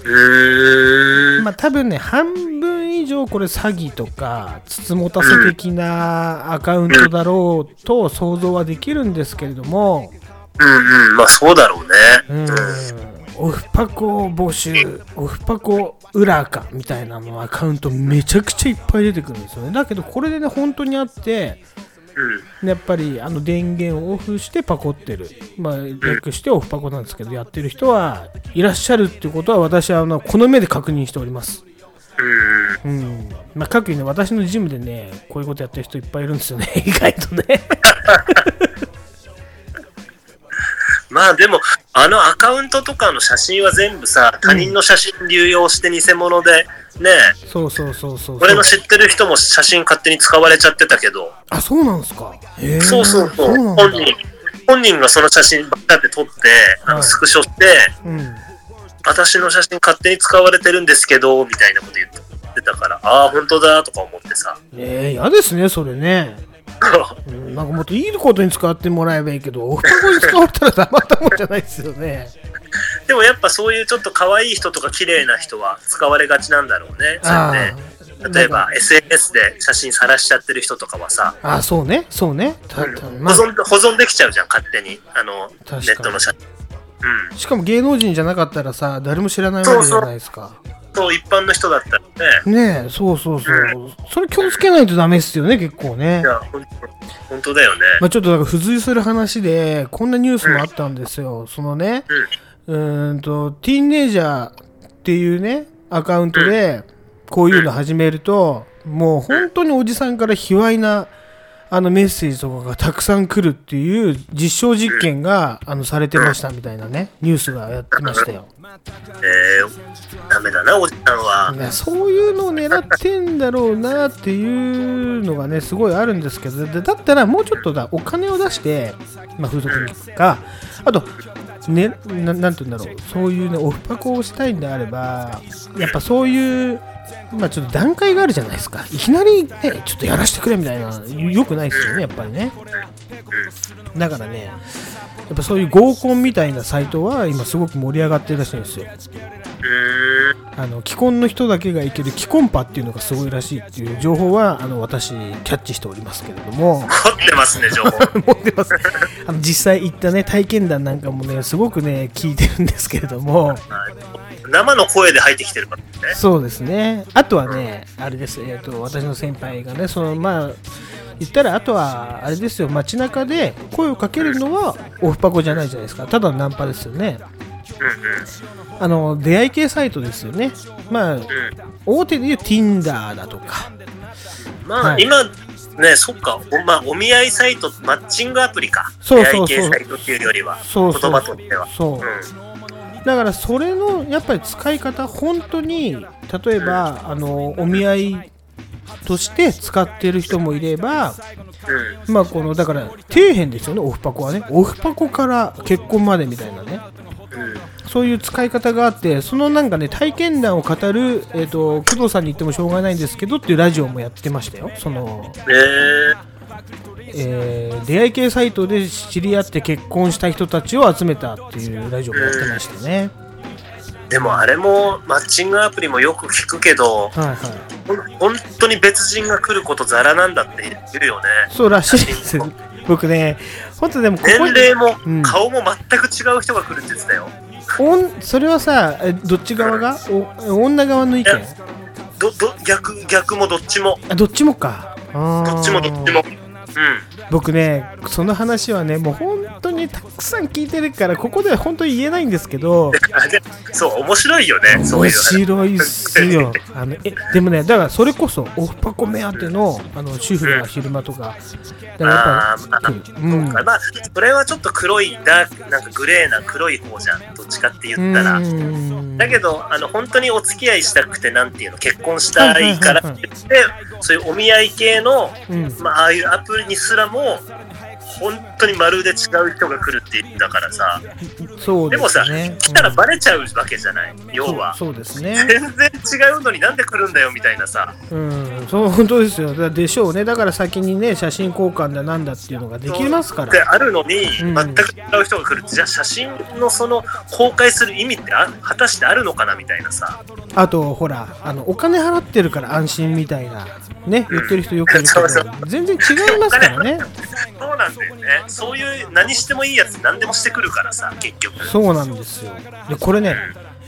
うーん。まあ多分ね、半分以上これ詐欺とか、つつもたせ的なアカウントだろうと想像はできるんですけれども、うんうん。まあ、そうだろうね。うん、オフパコ募集、オフパコ裏かみたいなのアカウントめちゃくちゃいっぱい出てくるんですよね。だけどこれでね、本当にあって、やっぱりあの電源をオフしてパコってる、まあ、略してオフパコなんですけど、やってる人はいらっしゃるっていうことは、私はあのこの目で確認しております。うん。まあ、各位ね、私のジムでね、こういうことやってる人いっぱいいるんですよね、意外とね。まあでも、あのアカウントとかの写真は全部さ、他人の写真流用して偽物で、ね、そうそうそうそう。俺の知ってる人も写真勝手に使われちゃってたけど、あ、そうなんですか？へーそうそうそう、なんだ本人、本人がその写真ばっかって撮って、あはいのスクショして、うん。私の写真勝手に使われてるんですけど、みたいなこと言ってたから、ああ、本当だとか思ってさ。ええ嫌ですね、それね。う んなんかもっといいことに使ってもらえばいいけど、オフパコに使われたらたまったもんじゃないですよね。でもやっぱそういうちょっと可愛い人とか綺麗な人は使われがちなんだろうね。そうやってあ例えば SNS で写真晒しちゃってる人とかはさ、あ、そうね、そうね。たた保まあ存保存できちゃうじゃん、勝手に。あの、ネットの写真。うん。しかも芸能人じゃなかったらさ、誰も知らないわけじゃないですか。そう、一般の人だったらね。ねえ、そうそうそう。それ気をつけないとダメっすよね、結構ねい。や、本当だよね。まあちょっとだから付随する話で、こんなニュースもあったんですよ。そのね、うーんと、ティーンネイジャーっていうね、アカウントで、こういうの始めると、もう本当におじさんから卑猥な、あのメッセージとかがたくさん来るっていう実証実験が、あの、されてましたみたいなね、ニュースがやってましたよ。えー、ダメだな、おじさんは。いやそういうのを狙ってんだろうなっていうのがねすごいあるんですけどでだったらもうちょっとだお金を出して、まあ、風俗に行くかあとねななんて言うんだろうそういうねオフパコをしたいんであればやっぱそういうまあちょっと段階があるじゃないですか。いきなりねちょっとやらせてくれみたいなよくないですよねやっぱりね。だからねやっぱそういう合コンみたいなサイトは今すごく盛り上がってるらしいんですよ。あの既婚の人だけが行ける既婚パっていうのがすごいらしいっていう情報はあの私キャッチしておりますけれども。持ってますね、情報。持ってます。あの実際行ったね体験談なんかもねすごくね聞いてるんですけれども生の声で入ってきてるからね。そうですね。あとはねあれですえっ、と私の先輩がねそのまあ言ったらあとはあれですよ。街中で声をかけるのはオフパコじゃないじゃないですか。ただのナンパですよね。うんうん。あの出会い系サイトですよね。まあ大手で言う Tinder だとか。まあ、はい。今、ね、そっか、おまあ、お見合いサイト、マッチングアプリか。そうそうそう。出会い系サイトっていうよりは、そうそう。言葉としては。そう。うん。だからそれのやっぱり使い方本当に例えばあのお見合いとして使ってる人もいれば。まあこのだから底辺ですよねオフパコはねオフパコから結婚までみたいなね。そういう使い方があってそのなんかね体験談を語る、えー、と工藤さんに言ってもしょうがないんですけどっていうラジオもやってましたよその、えー、えー出会い系サイトで知り合って結婚した人たちを集めたっていうラジオもやってましたねでもあれも、マッチングアプリもよく聞くけど、はいはい本当に別人が来ることザラなんだって言うよね。そうらしいです。僕ね、本当でもここ年齢もうん顔も全く違う人が来るって言ってたよ。おんそれはさ、えどっち側が？お女側の意見？ど、ど、逆、逆もどっちも。あどっちもか。どどっちもどっちも。うん。僕ね、その話はね、もう本当にたくさん聞いてるから、ここでは本当に言えないんですけど、そう、面白いよね。面。白いっすよ。あのえでもね、だからそれこそ、オフパコ目当てのあの主婦が昼間とか、だかうんそうかまあ、それはちょっと黒い、ダなんかグレーな黒い方じゃん。どっちかって言ったら。うんだけど、あの、本当にお付き合いしたくて、なんていうの、結婚したいからって言って、そういうお見合い系の、うんまあ、ああいうアプリにすらも、本当にまるで違う人が来るって言うんだからさ。そうででもさ。来たらバレちゃうわけじゃない？要は。そうですね。全然違うのになんで来るんだよみたいなさ。うん、そう本当ですよ。だでしょうね。だから先にね、写真交換だなんだっていうのができますから。あるのに、うん全く違う人が来る。じゃあ写真のその公開する意味ってあ果たしてあるのかなみたいなさ。あと、ほら、あのお金払ってるから安心みたいな、ね、言ってる人よくいるけど全然違いますからね。そうなんだよね。そういう何してもいいやつ何でもしてくるからさ、結局。そうなんですよ。で、これね、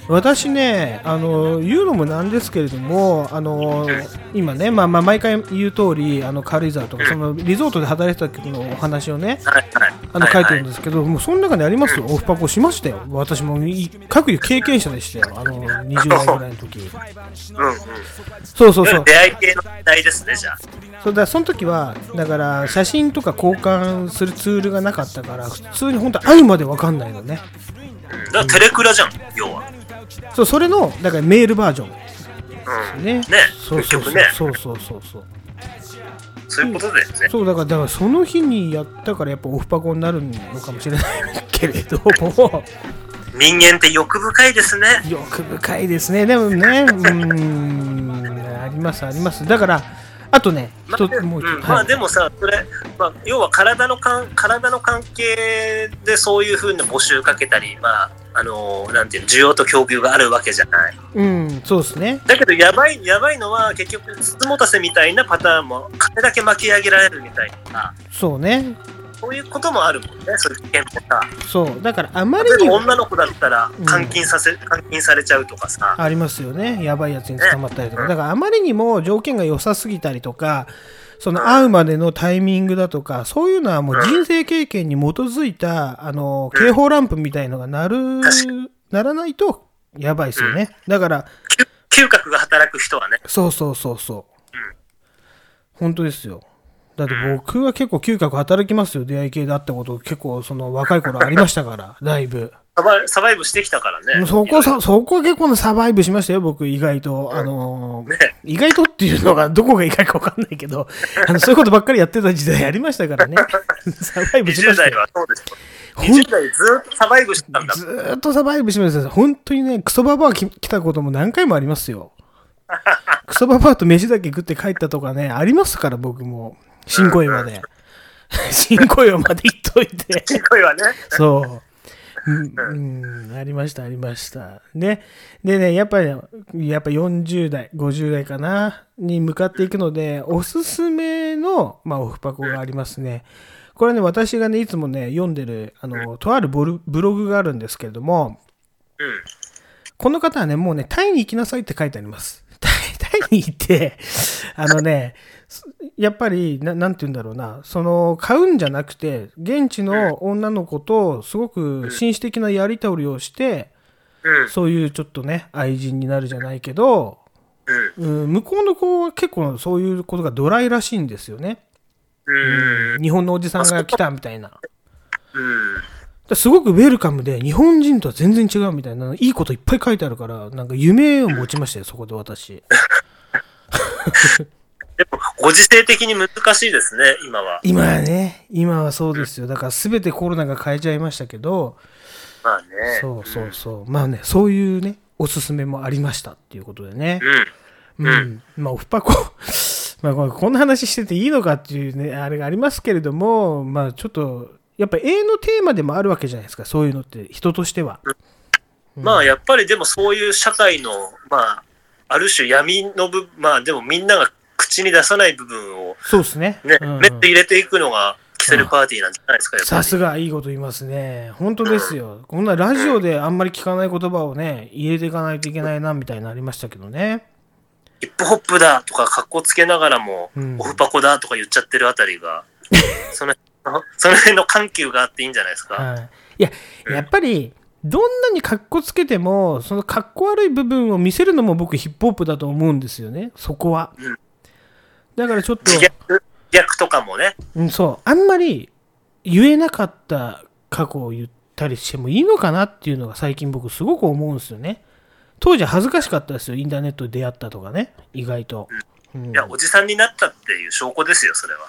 私ね、あの言うのもなんですけれども、あの今ね、まあ、まあ毎回言う通り、あの軽井沢とか、そのリゾートで働いてた時のお話をね。あの書いてるんでですけど、もうその中にありますよ、オフパコしましたよ、私もい各有経験者でしたよ、あの20代ぐらいの時。うんうん。そうそうそう、出会い系の時代ですね、じゃあ。そうだその時は、だから写真とか交換するツールがなかったから、普通に本当、愛まで分かんないのね、うん。だからテレクラじゃん、要は。そうそれのだからメールバージョンうん。ね、ね、そうそうそうね、そうそうそうそう。そういうことだよね。そうだからだからその日にやったからやっぱオフパコになるのかもしれないけれども人間って欲深いですね。欲深いですね。でもね、うーん、あります、あります。だから、あとね、ま一つ、もうんつ、まあでもさ、それ、まあ、要は体のかん体の関係でそういうふうな募集かけたり、まあ、あのなんていうの、需要と供給があるわけじゃない。うん、そうですね。だけど、やばい、やばいのは、結局、筒持たせみたいなパターンも、金だけ巻き上げられるみたいな、そうね。そういうこともあるもんね、そういう危険もさ。そう。だから、あまりにば女の子だったらうん監禁させ、監禁されちゃうとかさ。ありますよね。やばいやつに捕まったりとか。だから、あまりにも条件が良さすぎたりとか、その会うまでのタイミングだとか、そういうのはもう人生経験に基づいた、あの、警報ランプみたいのが鳴る、ならないと、やばいですよね。だから、嗅嗅覚が働く人はね。そうそうそうそう。本当ですよ。だって僕は結構嗅覚働きますよ。出会い系だったこと結構その若い頃ありましたから、だいぶ。サバイサバイブしてきたからね。そこさ、そこは結構のサバイブしましたよ、僕意外と。あのーね意外とっていうのがどこが意外かわかんないけど、あのそういうことばっかりやってた時代ありましたからね。サバイブしま20代したよ。はそうですよ。ほん20代ずっとサバイブしてたんだ。ずーっとサバイブしました。本当にね、クソババアき来たことも何回もありますよ。クソババアと飯だけ食って帰ったとかね、ありますから、僕も。新小岩で。新小岩まで行っといて。ちっこいわね。そう。うん、うんありました、ありました。ね。でね、やっぱり、やっぱ40代、50代かな、に向かっていくので、おすすめの、まあ、オフパコがありますね。これはね、私がね、いつもね、読んでる、あの、とあるボルブログがあるんですけれども、うん。この方はね、もうね、タイに行きなさいって書いてあります。タイタイに行って、あのね、すやっぱりな、なんて言うんだろうな、その、買うんじゃなくて、現地の女の子と、すごく紳士的なやり取りをして、うん。そういうちょっとね、愛人になるじゃないけど、うん。うん、向こうの子は結構そういうことがドライらしいんですよね。うん。日本のおじさんが来たみたいな。うん。すごくウェルカムで、日本人とは全然違うみたいな、いいこといっぱい書いてあるから、なんか夢を持ちましたよ、そこで私。でも、ご時世的に難しいですね、今は。今はね、今はそうですよ。だから全てコロナが変えちゃいましたけど、まあね。そうそうそう。まあね、そういうね、おすすめもありましたっていうことでね。うん。うん。まあ、オフパコ、まあこんな話してていいのかっていうね、あれがありますけれども、まあちょっと、やっぱ永遠のテーマでもあるわけじゃないですか、そういうのって、人としては。まあ、やっぱりでもそういう社会の、まあ、ある種闇の部分、まあでもみんなが口に出さない部分をそうですね。ね、うんうんめって入れていくのがキセルパーティーなんじゃないですか。さすがいいこと言いますね。本当ですよ。こんなラジオであんまり聞かない言葉をね、入れていかないといけないな、みたいなのありましたけどね。ヒップホップだとか格好つけながらも、うんオフパコだとか言っちゃってるあたりが、その、その辺の緩急があっていいんじゃないですか。はい。いや、やっぱり、どんなに格好つけても、その格好悪い部分を見せるのも僕ヒップホップだと思うんですよね、そこはうん。だからちょっと、自虐、逆とかもね。うん、そう、あんまり言えなかった過去を言ったりしてもいいのかなっていうのが最近僕すごく思うんですよね。当時は恥ずかしかったですよ、インターネットで出会ったとかね、意外と。うんいや、おじさんになったっていう証拠ですよ、それは。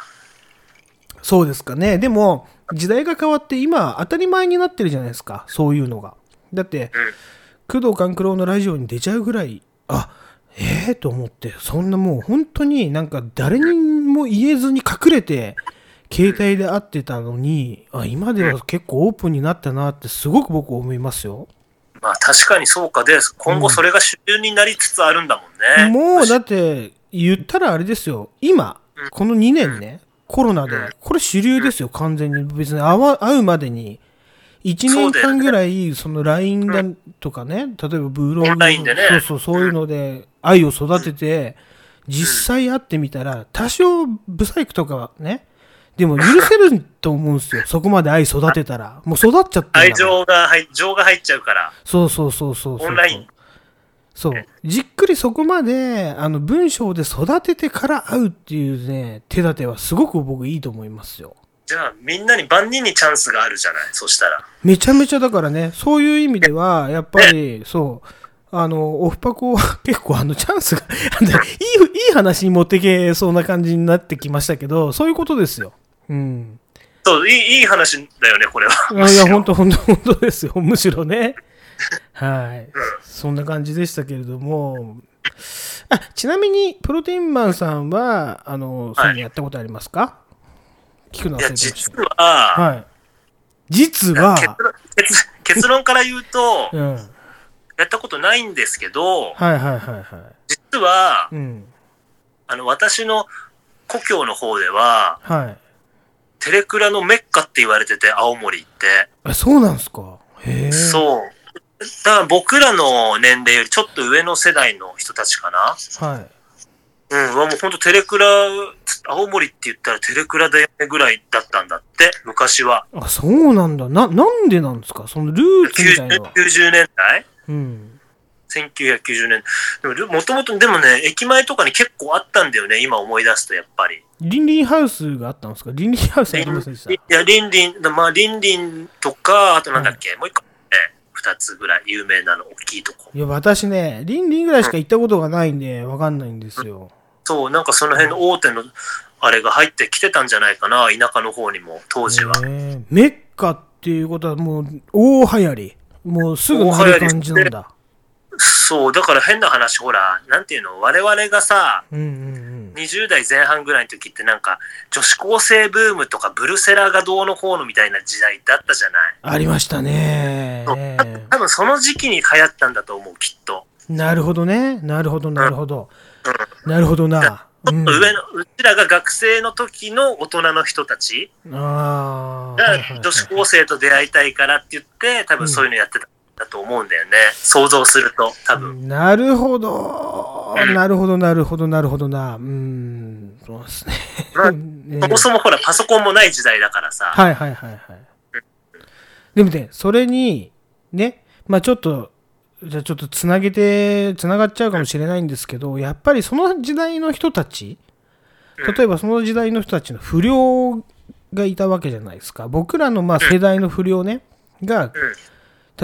そうですかね。でも、時代が変わって今当たり前になってるじゃないですか、そういうのが。だって、工藤官九郎のラジオに出ちゃうぐらい、あええと思って、そんなもう本当になんか誰にも言えずに隠れて、携帯で会ってたのに、あ今では結構オープンになったなってすごく僕思いますよ。まあ確かにそうか。で、今後それが主流になりつつあるんだもんね。もうだって言ったらあれですよ、今、この2年ね、コロナで、これ主流ですよ、完全に。別に会うまでに、1年間ぐらい、その LINE だとかね、例えばブログ、オンラインでね。そうそう、そういうので愛を育てて、実際会ってみたら、多少ブサイクとかはね、でも許せると思うんですよ、そこまで愛育てたら。もう育っちゃって愛情が入、情が入っちゃうから。そうそうそうそうそう。オンラインそう。じっくりそこまで、あの、文章で育ててから会うっていうね、手立てはすごく僕いいと思いますよ。じゃあみんなに万人にチャンスがあるじゃない、そしたら。めちゃめちゃだからね、そういう意味では、やっぱり、そう、あの、オフパコは 結構あのチャンスが、いい、いい話に持ってけそうな感じになってきましたけど、そういうことですよ。うん。そう、いいいい話だよね、これは。いや、本当本当本当ですよ。むしろね。はい。そんな感じでしたけれども、あ、ちなみに、プロテインマンさんは、あの、そういうのやったことありますか？聞くの忘まし実た。は、はい。実は、結論結結論から言うと、うん。はいやったことないんですけど、はいはいはい。実は、うん。あの、私の故郷の方では、はい。テレクラのメッカって言われてて、青森って。あ、そうなんですか？へえ。そう。だから僕らの年齢よりちょっと上の世代の人たちかな。はい。うん、もう本当テレクラ、青森って言ったらテレクラだよねぐらいだったんだって、昔は。あ、そうなんだ。な、なんでなんですか？そのルーツみたいな90のは。90年代？うん。1990年。でも、もともと、でもね、駅前とかに結構あったんだよね、今思い出すと、やっぱり。リンリンハウスがあったんですか？リンリンハウスありませんでした？いや、リンリン、まあ、リンリンとか、あとなんだっけ、もう一個、ね、二つぐらい有名なの、大きいとこ。いや、私ね、リンリンぐらいしか行ったことがないんで、わかんないんですよ。そう、なんかその辺の大手の、あれが入ってきてたんじゃないかな、田舎の方にも、当時は。へえメッカっていうことはもう、大流行り。もうすぐなる感じなんだ。そう、だから変な話、ほら、なんていうの、我々がさ、うんうん20代前半ぐらいの時ってなんか、女子高生ブームとか、ブルセラがどうのこうのみたいな時代ってあったじゃない？ありましたね。多分その時期に流行ったんだと思う、きっと。なるほどね。なるほど、なるほど。なるほどな。ちょっと上の、うちらが学生の時の大人の人たちああ。が女子高生と出会いたいからって言って、多分そういうのやってたんだと思うんだよね。想像すると、多分。なるほど。なるほど、なるほど、なるほどな。うん。そうですね。まあねそもそもほら、パソコンもない時代だからさ。はいはいはいはい。でもね、それに、ね、まあちょっと、じゃあちょっとつなげて、つながっちゃうかもしれないんですけど、やっぱりその時代の人たち、例えばその時代の人たちの不良がいたわけじゃないですか。僕らのまあ世代の不良ね、が、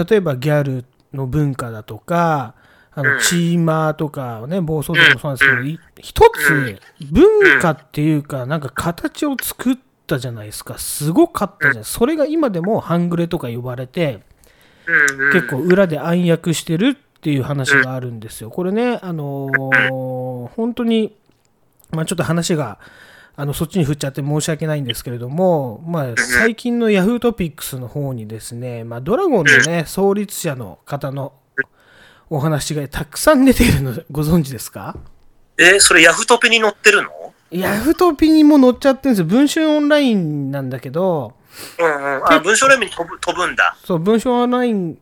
例えばギャルの文化だとか、あのチーマーとかね、暴走族もそうなんですけど、い一つ文化っていうか、なんか形を作ったじゃないですか。すごかったじゃん。それが今でも半グレとか呼ばれて、結構裏で暗躍してるっていう話があるんですよ。これね、あのー本当に、まあちょっと話が、あの、そっちに振っちゃって申し訳ないんですけれども、まあ最近の Yahoo トピックスの方にですね、まあドラゴンのね、創立者の方のお話がたくさん出ているのご存知ですか？え、それヤフトピに載ってるの？ヤフトピにも載っちゃってるんですよ。文春オンラインなんだけど、うんうん。あ、文章レミに飛ぶ飛ぶんだ。そう、文春オンライン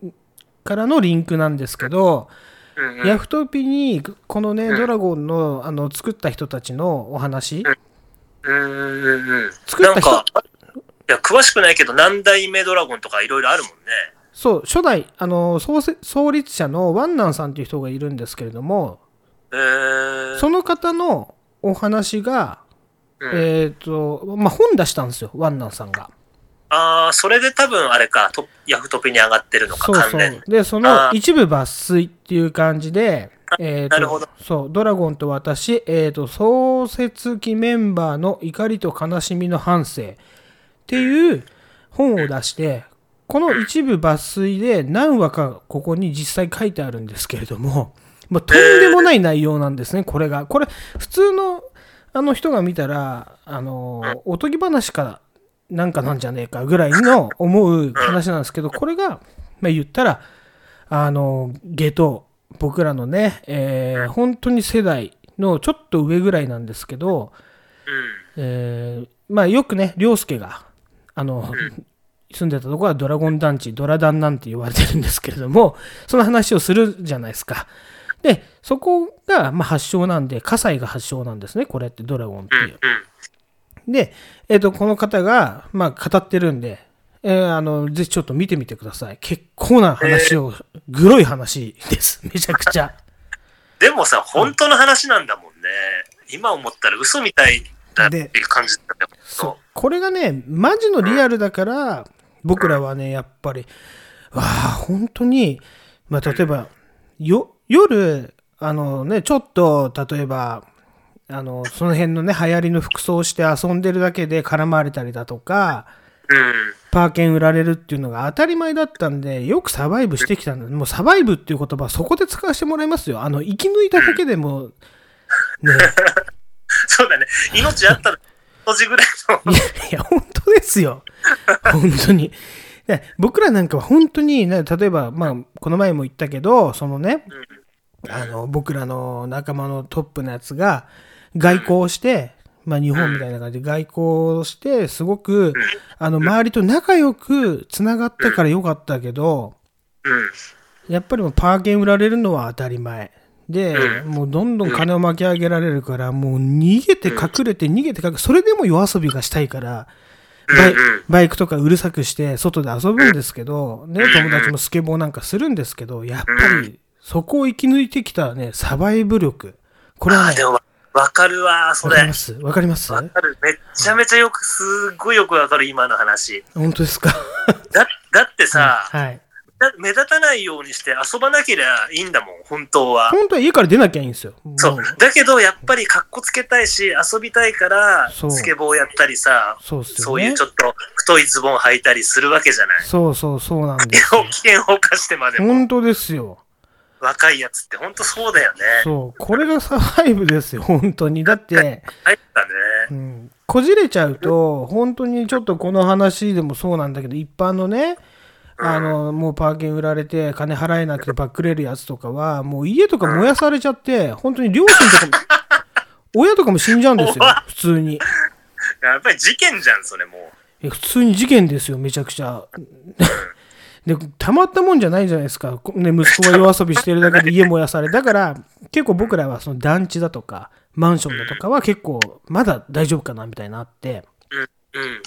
からのリンクなんですけど、うんうん。ヤフトピにこのね、ドラゴンのあの作った人たちのお話、うんうんうんうん。作った人なんか、いや、詳しくないけど、何代目ドラゴンとかいろいろあるもんね。そう、初代、あの創設創立者のワンナンさんという人がいるんですけれども、えー、その方のお話が、うんえっ、と、まあ、本出したんですよ、ワンナンさんが。ああ、それで多分あれか、トヤフトピに上がってるのか、そうそ関連う。。で、そあのー一部抜粋っていう感じで、えーとなるほどそう、ドラゴンと私、えーと、創設期メンバーの怒りと悲しみの反省っていう本を出して、この一部抜粋で何話かここに実際書いてあるんですけれども、まあ、とんでもない内容なんですね、これが。これ、普通のあの人が見たら、あの、おとぎ話かなんかなんじゃねえかぐらいの思う話なんですけど、これが、まあ、言ったら、あの、ゲト、僕らのね、えー本当に世代のちょっと上ぐらいなんですけど、えーまあよくね、涼介が、あの、住んでたところはドラゴン団地、ドラダンなんて言われてるんですけれども、その話をするじゃないですか。で、そこが、まあ、発祥なんで、葛西が発祥なんですね、これってドラゴンっていう。で、えっ、と、この方が、まあ、語ってるんで、えーあの、ぜひちょっと見てみてください。結構な話を、グロい話です。めちゃくちゃ。でもさ、本当の話なんだもんね。今思ったら嘘みたいだっていう感じだよ。そう。これがね、マジのリアルだから、僕らはね、やっぱり、わあ、本当に、まあ、例えば、よ、夜、あのね、ちょっと、例えば、あの、その辺のね、流行りの服装をして遊んでるだけで絡まれたりだとか、うん。パーケン売られるっていうのが当たり前だったんで、よくサバイブしてきたんで、もうサバイブっていう言葉はそこで使わせてもらいますよ。あの、生き抜いただけでも、ね、そうだね。命あったら、閉じぐらいの。いや、いや、本当ですよ。本当に。で僕らなんかは本当に、ね、例えば、まあ、この前も言ったけど、そのね、あの、僕らの仲間のトップのやつが、外交をして、まあ、日本みたいな感じで外交をして、すごく、あの、周りと仲良く繋がったからよかったけど、うん。やっぱりもうパーケン売られるのは当たり前。で、うもうどんどん金を巻き上げられるから、もう逃げて隠れて逃げて隠れて、それでも夜遊びがしたいから、バイうん。バイクとかうるさくして外で遊ぶんですけど、ね、友達もスケボーなんかするんですけど、やっぱりそこを生き抜いてきたね、サバイブ力。これはあ、ねわかるわ、それわかりま。す？わかります？わかる。めっちゃめちゃよく、すっごいよくわかる、今の話。本当ですか？だ、だってさ、はい。だ目立たないようにして遊ばなければいいんだもん、本当は。本当は家から出なきゃいいんですよ。そう。だけど、やっぱり格好つけたいし、遊びたいから、スケボーやったりさ、そうね。そういうちょっと太いズボン履いたりするわけじゃない。そうそうそうなんですよ危。険を犯してまでも、本当ですよ。若いやつって本当そうだよね。そう、これがサバイブですよ、本当に。だって、入ったね。うん、こじれちゃうと、本当にちょっとこの話でもそうなんだけど、一般のね、あの、もうパーケン売られて、金払えなくてバックれるやつとかは、もう家とか燃やされちゃって、本当に両親とかも、親とかも死んじゃうんですよ普通に。やっぱり事件じゃん、それもう。え普通に事件ですよ、めちゃくちゃ。で、たまったもんじゃないじゃないですか。こね、息子が夜遊びしてるだけで 家燃やされ。だから、結構僕らはその団地だとか、マンションだとかは結構、まだ大丈夫かなみたいなのあって。うん。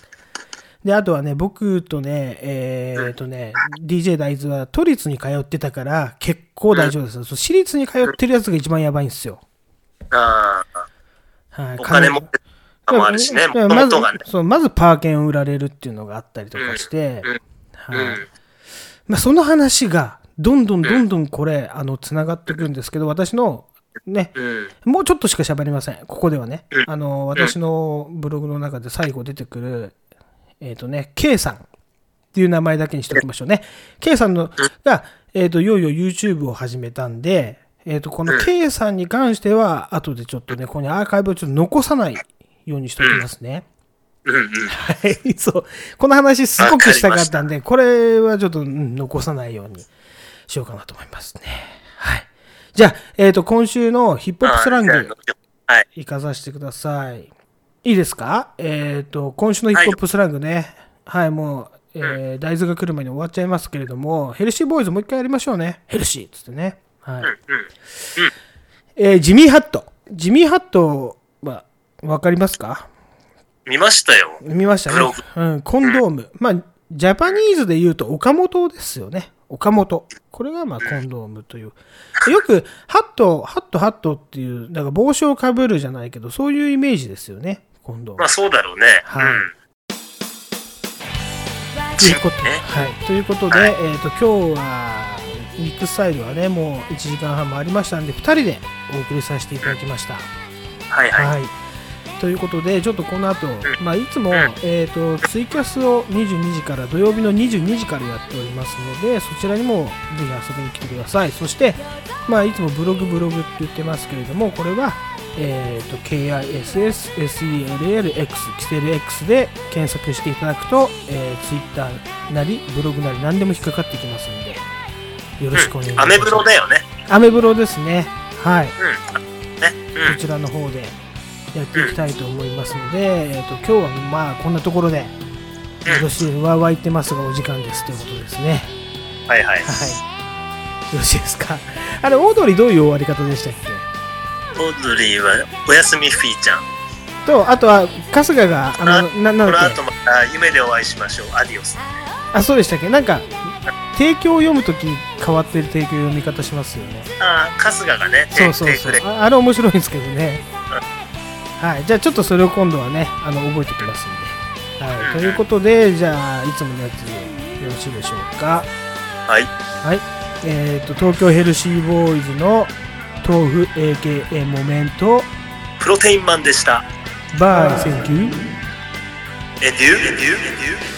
で、あとはね、僕とね、えー、とね、DJ 大豆は都立に通ってたから、結構大丈夫です。そう私立に通ってるやつが一番やばいんですよ。ああ、はい、お金もあるしね、もとうんまずまずパーケンを売られるっていうのがあったりとかして、うんはいまあ、その話が、どんどんどんどんこれ、あの、つながってくるんですけど、私の、ね、うん。もうちょっとしか喋りません。ここではねうん。あの、私のブログの中で最後出てくる、えっ、とね、K さんっていう名前だけにしておきましょうね。K さんのが、えっ、と、いよいよ YouTube を始めたんで、えっ、と、この K さんに関しては、後でちょっとね、ここにアーカイブをちょっと残さないようにしておきますね。うんうん。はい、そう。この話すごくしたかったんで、これはちょっと、うん残さないようにしようかなと思いますね。はい。じゃあ、えっ、と、今週のヒップホップスラング、はい。行かさせてください。いいですか？えっ、と、今週のヒップホップスラングね。はい、もう、えー大豆が来る前に終わっちゃいますけれども、ヘルシーボーイズもう一回やりましょうね。ヘルシーっつってね。はい。えージミーハット。ジミーハットは、わかりますか？見ましたよ。見ましたね。うん、コンドーム。まあ、ジャパニーズで言うと岡本ですよね。岡本。これがまあコンドームという。よく、ハット、ハット、ハットっていう、なんか帽子をかぶるじゃないけど、そういうイメージですよね。コンドームまあ。そうだろうね。はいうん。ということで、ねはい。ということで、はいえっ、と、今日は、ミックススタイルはね、もう1時間半もありましたんで、2人でお送りさせていただきました。はいはい。はい。ということで、ちょっとこの後、まあ、いつも、えっ、と、ツイキャスを22時から、土曜日の22時からやっておりますので、そちらにもぜひ遊びに来てください。そして、まあ、いつもブログブログって言ってますけれども、これは、えっ、と、KISSSELLX、キセル X で検索していただくと、えー、Twitter なり、ブログなり、何でも引っかかってきますので、よろしくお願いします。アメブロだよね。アメブロですね。はい。うん。ね。うんこ。ちらの方でやっていきたいと思いますので、えー、と今日はまあこんなところでよろしいてますがお時間ですということですね。はいはい。はい。よろしいですか？あれ、オードリーどういう終わり方でしたっけ？オードリーはおやすみフィーちゃん。と、あとは春日が、あの、ななんこのだっけ？後また夢でお会いしましょう。アディオス。あ、そうでしたっけ？なんか、提供を読むとき変わってる提供読み方しますよね。ああ、春日がね、そうそうそうああれ面白いんですけどね。はい。じゃあちょっとそれを今度はね、あの、覚えておきますんで。はい。ということで、じゃあ、いつものやつでよろしいでしょうか？はい。はい。えっ、と、東京ヘルシーボーイズの豆腐 AKA モメント、プロテインマンでした。 Bye, thank you。And you? And you? And you?